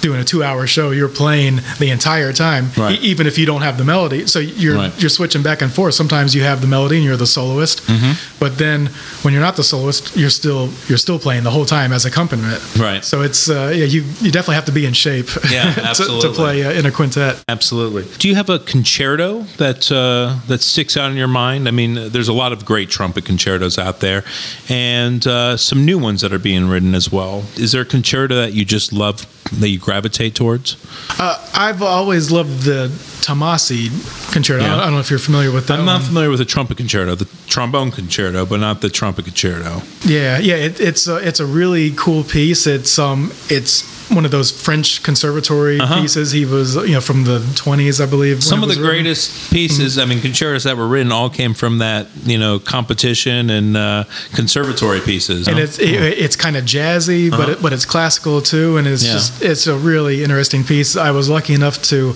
doing a two hour show you're playing the entire time Right. e- even if you don't have the melody so you're Right. you're switching back and forth sometimes you have the melody and you're the soloist Mm-hmm. but then when you're not the soloist you're still you're still playing the whole time as accompaniment Right. so it's uh, yeah you you definitely have to be in shape Yeah, <laughs> to, to play uh, in a quintet Absolutely. Do you have a concerto that uh, that sticks out in your mind? I mean, there's a lot of great trumpet concertos out there, and uh, some new ones that are being written as well. Is there a concerto that you just love that you gravitate towards? uh, I've always loved the Tomasi concerto Yeah. I, don't, know if you're familiar with that I'm not one. familiar with the trumpet concerto, the trombone concerto, but not the trumpet concerto. Yeah, yeah, it, it's a, it's a really cool piece. It's um, it's one of those French conservatory Uh-huh. pieces. He was, you know, from the 20s, I believe. Some of the written. greatest pieces, I mean, concertos that were written all came from that, you know, competition and uh, conservatory pieces. And huh? it's it, it's kind of jazzy, but it, but it's classical too, and it's Uh-huh. Yeah. just it's a really interesting piece. I was lucky enough to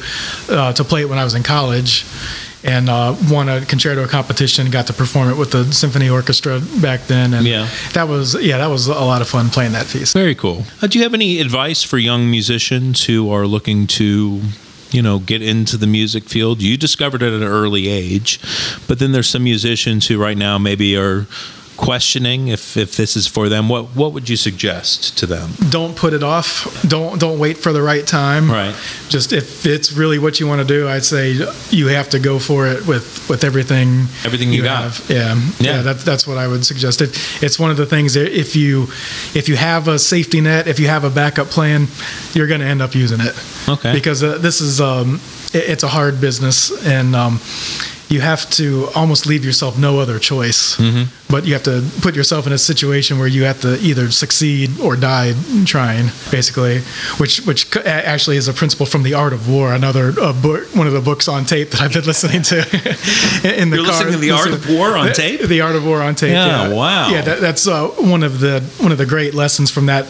uh, to play it when I was in college, and uh, won a concerto competition. Got to perform it with the symphony orchestra back then, and Yeah. that was yeah that was a lot of fun playing that piece. Very cool. Uh, do you have any advice for young musicians who are looking to, you know, get into the music field? You discovered it at an early age, but then there's some musicians who right now maybe are questioning if, if this is for them, what what would you suggest to them? Don't put it off. Don't don't wait for the right time. Right. Just if it's really what you want to do, I'd say you have to go for it with with everything. Everything you got. have. Yeah. Yeah. Yeah. That's that's what I would suggest. It, it's one of the things that if you if you have a safety net, if you have a backup plan, you're going to end up using it. Okay. Because uh, this is um, it, it's a hard business and. Um, you have to almost leave yourself no other choice, Mm-hmm. but you have to put yourself in a situation where you have to either succeed or die trying, basically. Which, which actually is a principle from the Art of War, another uh, book, one of the books on tape that I've been listening to. <laughs> in the You're car, listening to The Art of War on the- tape? The Art of War on tape. Yeah, Yeah, wow. Yeah, that, that's uh, one of the one of the great lessons from that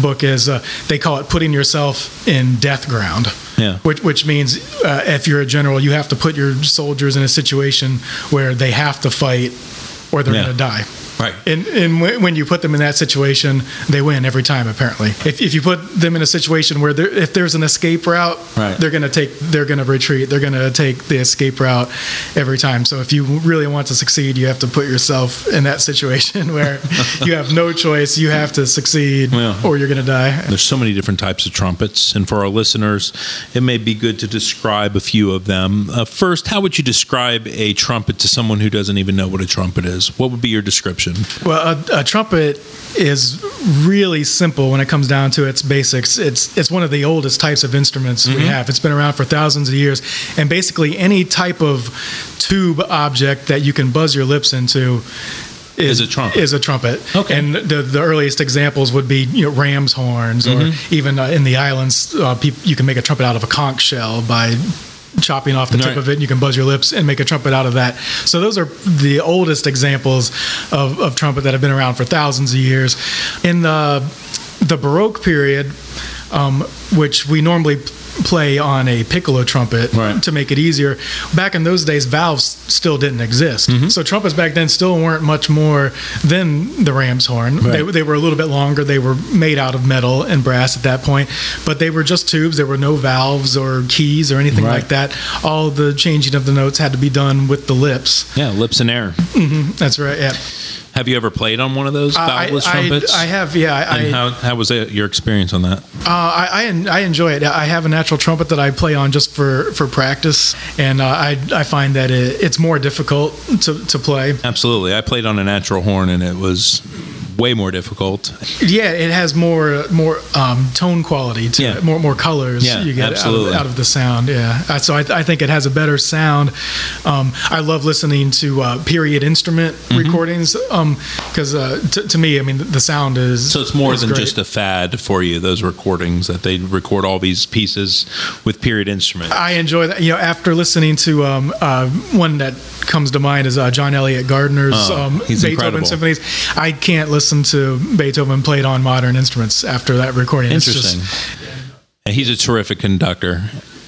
book is uh, they call it putting yourself in death ground. Yeah. Which, which means uh, if you're a general, you have to put your soldiers in a situation where they have to fight or they're Yeah. going to die. Right. And, and when when you put them in that situation, they win every time. Apparently, if, if you put them in a situation where there, if there's an escape route, Right. they're going to take they're going to retreat. They're going to take the escape route every time. So if you really want to succeed, you have to put yourself in that situation <laughs> where you have no choice. You have to succeed, Yeah. or you're going to die. There's so many different types of trumpets, and for our listeners, it may be good to describe a few of them. Uh, first, how would you describe a trumpet to someone who doesn't even know what a trumpet is? What would be your description? Well, a, a trumpet is really simple when it comes down to its basics. It's it's one of the oldest types of instruments we have. It's been around for thousands of years, and basically any type of tube object that you can buzz your lips into. Is a trumpet. Is a trumpet. Okay. And the, the earliest examples would be you know ram's horns, or even uh, in the islands, uh, peop you can make a trumpet out of a conch shell by chopping off the tip Right. of it. and You can buzz your lips and make a trumpet out of that. So those are the oldest examples of, of trumpet that have been around for thousands of years. In the the Baroque period, um, which we normally play on a piccolo trumpet Right. to make it easier. Back in those days, valves still didn't exist, Mm-hmm. so trumpets back then still weren't much more than the ram's horn. They, Right. they were a little bit longer. They were made out of metal and brass at that point, but they were just tubes. There were no valves or keys or anything Right. like that. All the changing of the notes had to be done with the lips. Yeah, lips and air. That's right. Yeah. Have you ever played on one of those I, valveless I- trumpets? I have. Yeah. I, and how, how was it, your experience on that? Uh, I, I I enjoy it. I have a natural trumpet that I play on just for, for practice, and uh, I I find that it, it's more difficult to, to play. Absolutely. I played on a natural horn, and it was way more difficult. Yeah, it has more more um, tone quality to Yeah. it, more more colors Yeah, you get out of, out of the sound. Yeah, Uh, so I, I think it has a better sound. Um, I love listening to uh, period instrument Mm-hmm. recordings because uh, t- to me, I mean, the sound is So it's more is than great. just a fad for you, those recordings, that they record all these pieces with period instruments. I enjoy that. You know, after listening to um, uh, one that comes to mind is uh, John Eliot Gardiner's Oh, um, Beethoven incredible. symphonies. I can't listen to Beethoven played on modern instruments after that recording. Just- Interesting. And he's a terrific conductor.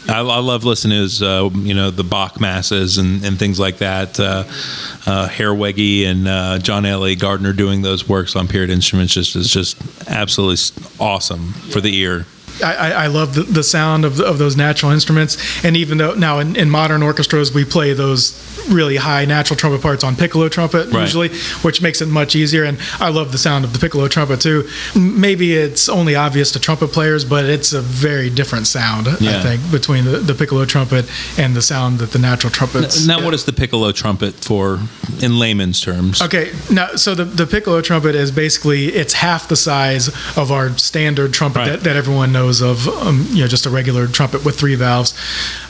I, I love listening to his, uh, you know, the Bach masses and, and things like that. Uh, uh, Herreweghe and uh, John Eliot Gardiner doing those works on period instruments just is just absolutely awesome for the ear. I, I love the, the sound of, of those natural instruments. And even though now in, in modern orchestras, we play those really high natural trumpet parts on piccolo trumpet Right. usually, which makes it much easier. And I love the sound of the piccolo trumpet too. Maybe it's only obvious to trumpet players, but it's a very different sound, Yeah. I think, between the, the piccolo trumpet and the sound that the natural trumpets. Now, what is the piccolo trumpet for in layman's terms? Okay, now so the, the piccolo trumpet is basically it's half the size of our standard trumpet Right. that, that everyone knows of. Um, you know, just a regular trumpet with three valves.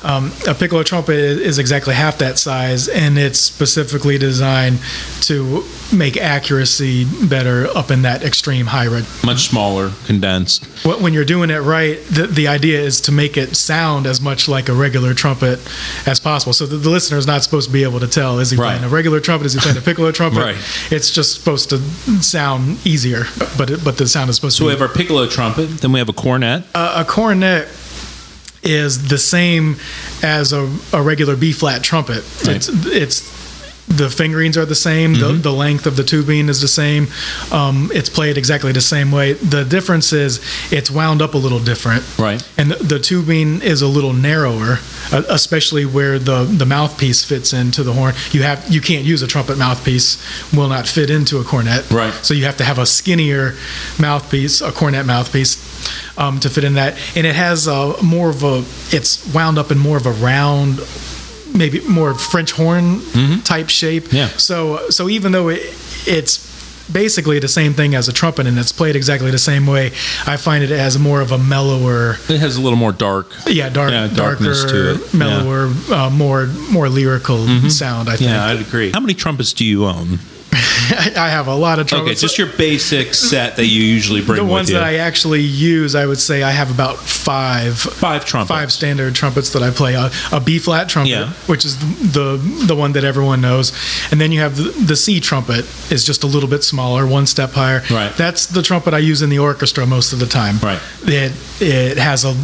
Um, a piccolo trumpet is, exactly half that size, and it's specifically designed to make accuracy better up in that extreme high red. Much smaller, condensed. When you're doing it right, the, the idea is to make it sound as much like a regular trumpet as possible. So the, the listener is not supposed to be able to tell is he Right. playing a regular trumpet, is he playing a piccolo <laughs> trumpet? Right. It's just supposed to sound easier, but it, but the sound is supposed So we to. have our piccolo trumpet, then we have a cornet. Uh, a cornet is the same as a, a regular B flat trumpet. Right. It's it's the fingerings are the same. The, the length of the tubing is the same. Um, it's played exactly the same way. The difference is it's wound up a little different. Right. And the, the tubing is a little narrower, uh, especially where the, the mouthpiece fits into the horn. You have you can't use a trumpet mouthpiece; will not fit into a cornet. Right. So you have to have a skinnier mouthpiece, a cornet mouthpiece, um, to fit in that. And it has a more of a it's wound up in more of a round maybe more French horn type shape. Mm-hmm. Yeah. So so even though it, it's basically the same thing as a trumpet and it's played exactly the same way, I find it as more of a mellower, It has a little more dark. yeah, dark, Yeah, darkness darker, to it. mellower, uh, more more lyrical sound. I think. Yeah, I'd agree. How many trumpets do you own? <laughs> I have a lot of Okay, trumpets. just your basic set that you usually bring the ones that I actually use, I would say I have about five Five trumpets. five standard trumpets that I play. A, a B flat trumpet, Yeah. which is the the one that everyone knows, and then you have the, the C trumpet is just a little bit smaller, one step higher. Right. That's the trumpet I use in the orchestra most of the time. Right. It it has a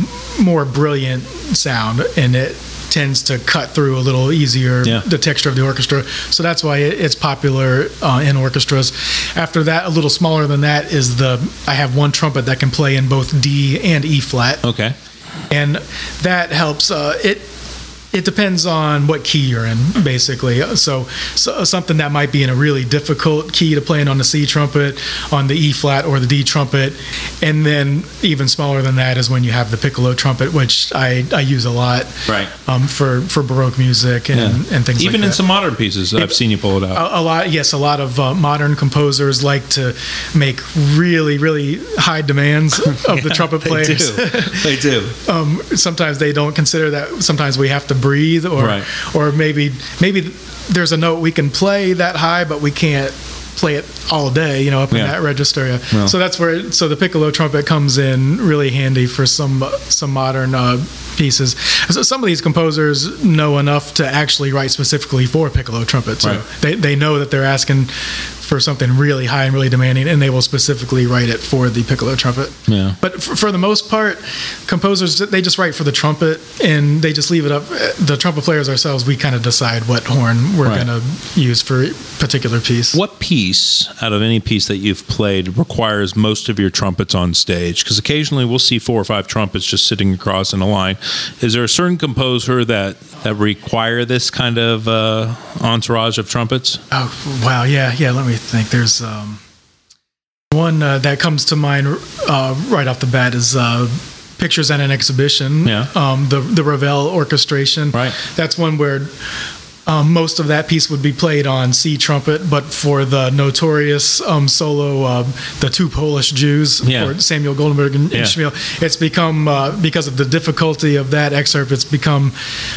more brilliant sound and it tends to cut through a little easier Yeah. the texture of the orchestra. So that's why it- it's popular uh, in orchestras. After that, a little smaller than that is the I have one trumpet that can play in both D and E flat Okay. and that helps. Uh, it it depends on what key you're in, basically. So, so something that might be in a really difficult key to play in on the C trumpet, on the E flat or the D trumpet, and then even smaller than that is when you have the piccolo trumpet, which I, I use a lot, Right. Um, for for baroque music and, and things like that Even like in some modern pieces, I've seen you pull it out. a, a lot yes a lot of uh, modern composers like to make really really high demands <laughs> of the trumpet players. they do. they <laughs> do. um, sometimes they don't consider that. Sometimes we have to breathe, or Right. or maybe maybe there's a note we can play that high, but we can't play it all day, you know, up in Yeah. that register. Yeah. Well. So that's where so the piccolo trumpet comes in really handy for some some modern uh, pieces. So some of these composers know enough to actually write specifically for piccolo trumpet. So Right. they they know that they're asking for something really high and really demanding, and they will specifically write it for the piccolo trumpet. Yeah. But for, for the most part, composers they just write for the trumpet and they just leave it up. The trumpet players ourselves, we kind of decide what horn we're Right. going to use for a particular piece. What piece out of any piece that you've played requires most of your trumpets on stage? Because occasionally we'll see four or five trumpets just sitting across in a line. Is there a certain composer that that require this kind of uh, entourage of trumpets? Oh wow, yeah, yeah. Let me think. There's um, one uh, that comes to mind uh, right off the bat is. Uh, Pictures at an exhibition. Yeah. Um, the the Ravel orchestration. Right. That's one where um, most of that piece would be played on C trumpet, but for the notorious um, solo, uh, the two Polish Jews, Yeah. or Samuel Goldenberg and, Yeah. and Schmiel, it's become uh, because of the difficulty of that excerpt. It's become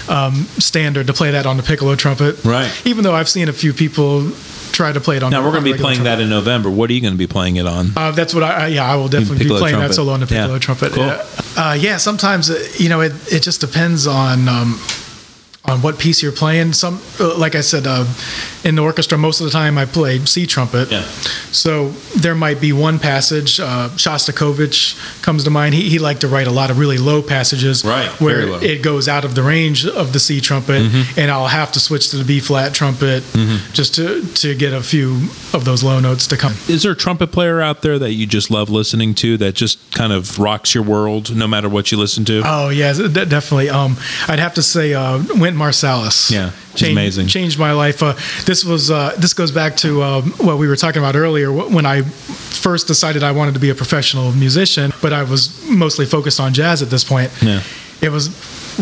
um, standard to play that on the piccolo trumpet. Right. Even though I've seen a few people try to play it on. Now we're going to be playing that in November. What are you going to be playing it on? uh, that's what I, I yeah I will definitely be playing trumpet. that solo on the piccolo Yeah. trumpet. Cool. Yeah. Uh, yeah, sometimes uh, you know it, it just depends on um, on what piece you're playing. Some uh, like I said uh, in the orchestra, most of the time I play C trumpet. Yeah. So there might be one passage. Uh, Shostakovich comes to mind. He, he liked to write a lot of really low passages, Right, Where very low. it goes out of the range of the C trumpet, Mm-hmm. and I'll have to switch to the B flat trumpet just to to get a few of those low notes to come. Is there a trumpet player out there that you just love listening to that just kind of rocks your world no matter what you listen to? Oh yeah, de- definitely. Um, I'd have to say uh, Wynton Marsalis. Yeah, changed, amazing. Changed my life. Uh, this was uh, this goes back to um, what we were talking about earlier when I first decided I wanted to be a professional musician, but I was mostly focused on jazz at this point. Yeah. It was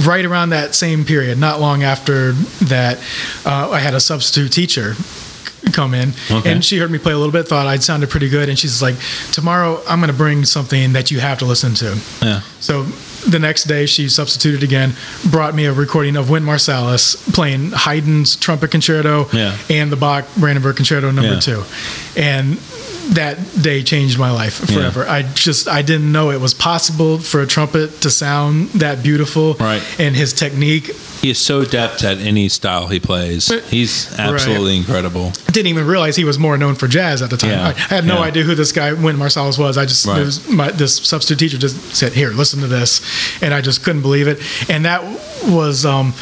right around that same period, not long after that, uh, I had a substitute teacher come in Okay. and she heard me play a little bit thought i'd sounded pretty good and she's like tomorrow i'm going to bring something that you have to listen to Yeah. so the next day, she substituted again, brought me a recording of Wynton Marsalis playing Haydn's trumpet concerto Yeah. and the Bach Brandenburg concerto number Yeah. two, and that day changed my life forever. I just I didn't know it was possible for a trumpet to sound that beautiful, Right. And his technique, He is so adept at any style he plays. He's absolutely incredible. I didn't even realize he was more known for jazz at the time. Yeah. I, I had no Yeah. idea who this guy Wynton Marsalis was. I just Right. my, this substitute teacher just said, "Here, listen to this," and I just couldn't believe it. And that was um,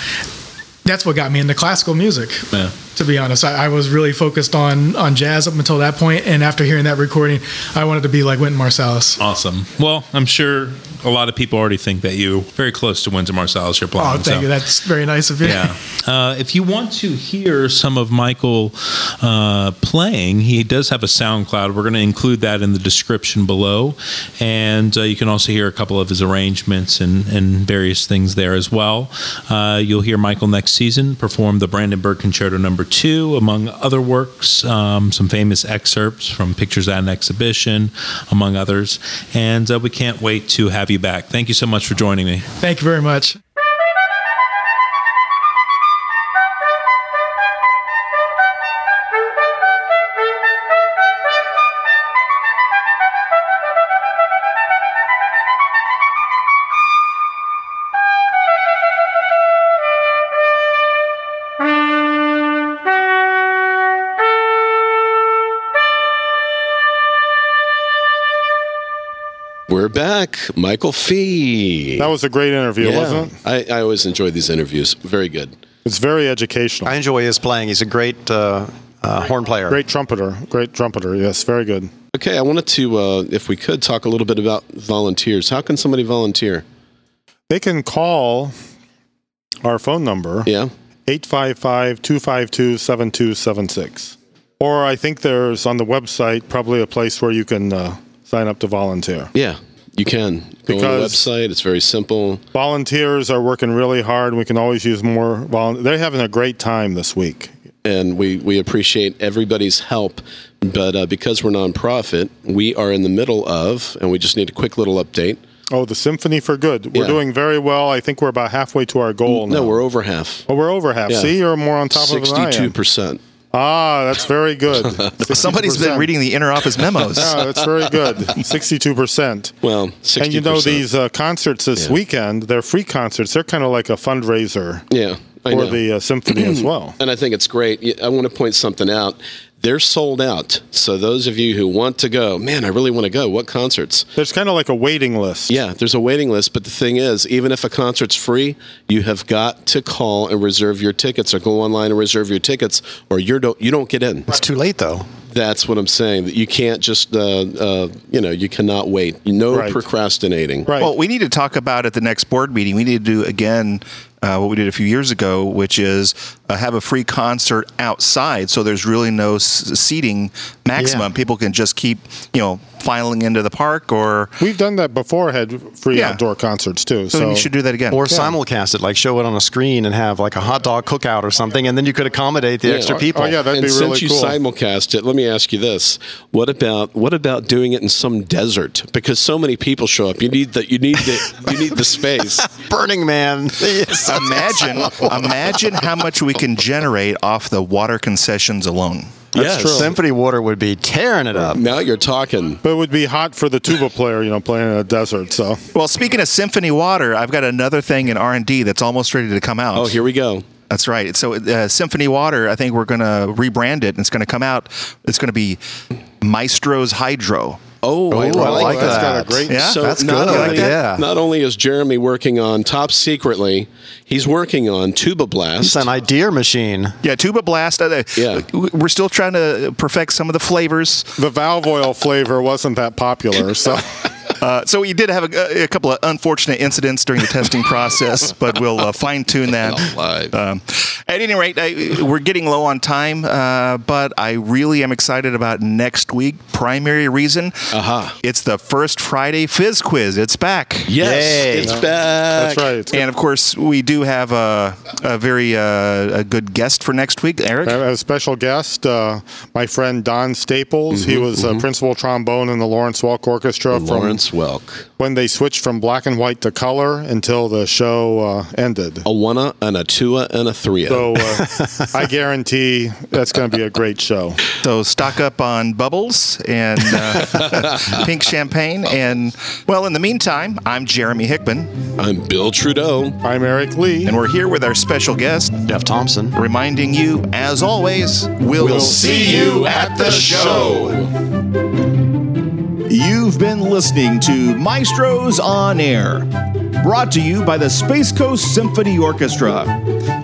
that's what got me into classical music. Yeah. To be honest, I, I was really focused on on jazz up until that point, and after hearing that recording, I wanted to be like Wynton Marsalis. Awesome. Well, I'm sure a lot of people already think that you very close to Wynton Marsalis. You're playing. Oh, thank so- you. That's very nice of you. Yeah. <laughs> Uh, if you want to hear some of Michael uh, playing, he does have a SoundCloud. We're going to include that in the description below. And uh, you can also hear a couple of his arrangements and, and various things there as well. Uh, you'll hear Michael next season perform the Brandenburg Concerto number two, among other works, um, some famous excerpts from Pictures at an Exhibition, among others. And uh, we can't wait to have you back. Thank you so much for joining me. Thank you very much. Back, Michael Fee. That was a great interview, Yeah. wasn't it? I, I always enjoy these interviews. Very good. It's very educational. I enjoy his playing. He's a great uh, uh, horn player. Great trumpeter. Great trumpeter. Yes, very good. Okay, I wanted to, uh, if we could, talk a little bit about volunteers. How can somebody volunteer? They can call our phone number, Yeah. 855 252 7276. Or I think there's on the website probably a place where you can uh, sign up to volunteer. Yeah, you can. Go on the website. It's very simple. Volunteers are working really hard. We can always use more. Volu- They're having a great time this week. and we, we appreciate everybody's help. But uh, because we're nonprofit, we are in the middle of, and we just need a quick little update. Oh, the Symphony for Good. We're Yeah. doing very well. I think we're about halfway to our goal now. No, we're over half. Oh, we're over half. Yeah. See, you're more on top of it Sixty-two percent. Ah, that's very good. <laughs> Somebody's been reading the inner office memos. <laughs> Yeah, that's very good. 62%. Well, sixty. And you know, these uh, concerts this Yeah. weekend, they're free concerts. They're kind of like a fundraiser Yeah, I for know. the uh, symphony as <clears throat> well. and I think it's great. I want to point something out. They're sold out. So those of you who want to go, man, I really want to go. What concerts? There's kind of like a waiting list. Yeah, there's a waiting list, but the thing is, even if a concert's free, you have got to call and reserve your tickets, or go online and reserve your tickets, or you don't you don't get in. It's too late though. That's what I'm saying. That you can't just, uh, uh, you know, you cannot wait. No Right. procrastinating. Right. Well, we need to talk about at the next board meeting. We need to do again uh, what we did a few years ago, which is uh, have a free concert outside. So there's really no s- seating maximum. Yeah. People can just keep, you know, filing into the park, or We've done that before, had free Yeah. outdoor concerts too. so, So, you should do that again. Or simulcast it, like show it on a screen and have like a hot dog cookout or something, and then you could accommodate the Yeah. extra Oh, people. oh, yeah, that'd and be since really you simulcast it, let me ask you this: What about what about doing it in some desert? Because so many people show up. You need the you need the you need the <laughs> space. Burning Man. <laughs> Yes. Imagine, <laughs> imagine how much we can generate off the water concessions alone. yes. true. Symphony Water would be tearing it up. Now you're talking. but it would be hot for the tuba player, you know, playing in a desert. So Well, speaking of symphony water, I've got another thing in R and D that's almost ready to come out. Oh, here we go. That's right. So, uh, Symphony Water, I think we're going to rebrand it, and it's going to come out. It's going to be Maestro's Hydro. Oh, I, I like, like that. that's got a great. Yeah? So That's not good. Only, Yeah. Not only is Jeremy working on top secretly, he's working on Tuba Blast. It's an idea machine. Yeah, Tuba Blast. Uh, Yeah. We're still trying to perfect some of the flavors. The valve oil flavor wasn't that popular, so <laughs> Uh, so we did have a, a couple of unfortunate incidents during the testing process, <laughs> but we'll uh, fine tune that. Um, at any rate, I, we're getting low on time, uh, but I really am excited about next week. Primary reason, Aha. it's the first Friday Fizz Quiz. It's back. yes, Yay. it's back. that's right. And of course, we do have a, a very uh, a good guest for next week, Eric. I have a special guest, uh, my friend Don Staples. he was uh, principal trombone in the Lawrence Welk Orchestra from Lawrence Welk. when they switched from black and white to color until the show uh, ended. A one and a two and a three. So uh, <laughs> I guarantee that's going to be a great show. So stock up on bubbles and uh, <laughs> pink champagne. And well, in the meantime, I'm Jeremy Hickman, I'm Bill Trudeau. I'm Eric Lee. and we're here with our special guest, Jeff Thompson. reminding you, as always, we'll, see you at the show. You've been listening to Maestros on Air. Brought to you by the Space Coast Symphony Orchestra.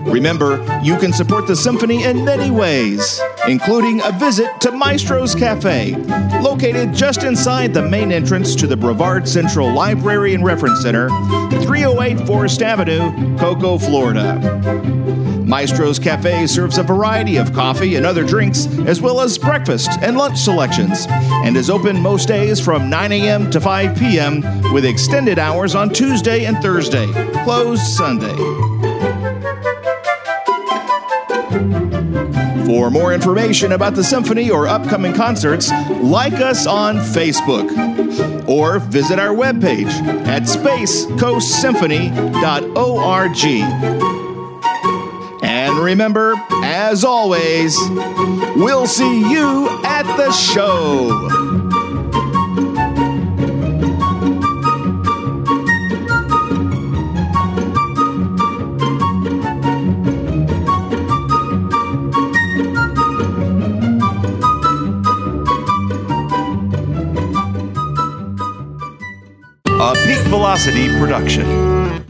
Remember, you can support the symphony in many ways, including a visit to Maestro's Cafe, located just inside the main entrance to the Brevard Central Library and Reference Center, 308 Forest Avenue, Cocoa, Florida. Maestro's Cafe serves a variety of coffee and other drinks, as well as breakfast and lunch selections, and is open most days from 9 a.m. to 5 p.m., with extended hours on Tuesday and Thursday, closed Sunday. For more information about the symphony or upcoming concerts, like us on Facebook or visit our webpage at spacecoastsymphony.org. And remember, as always, we'll see you at the show. Velocity production.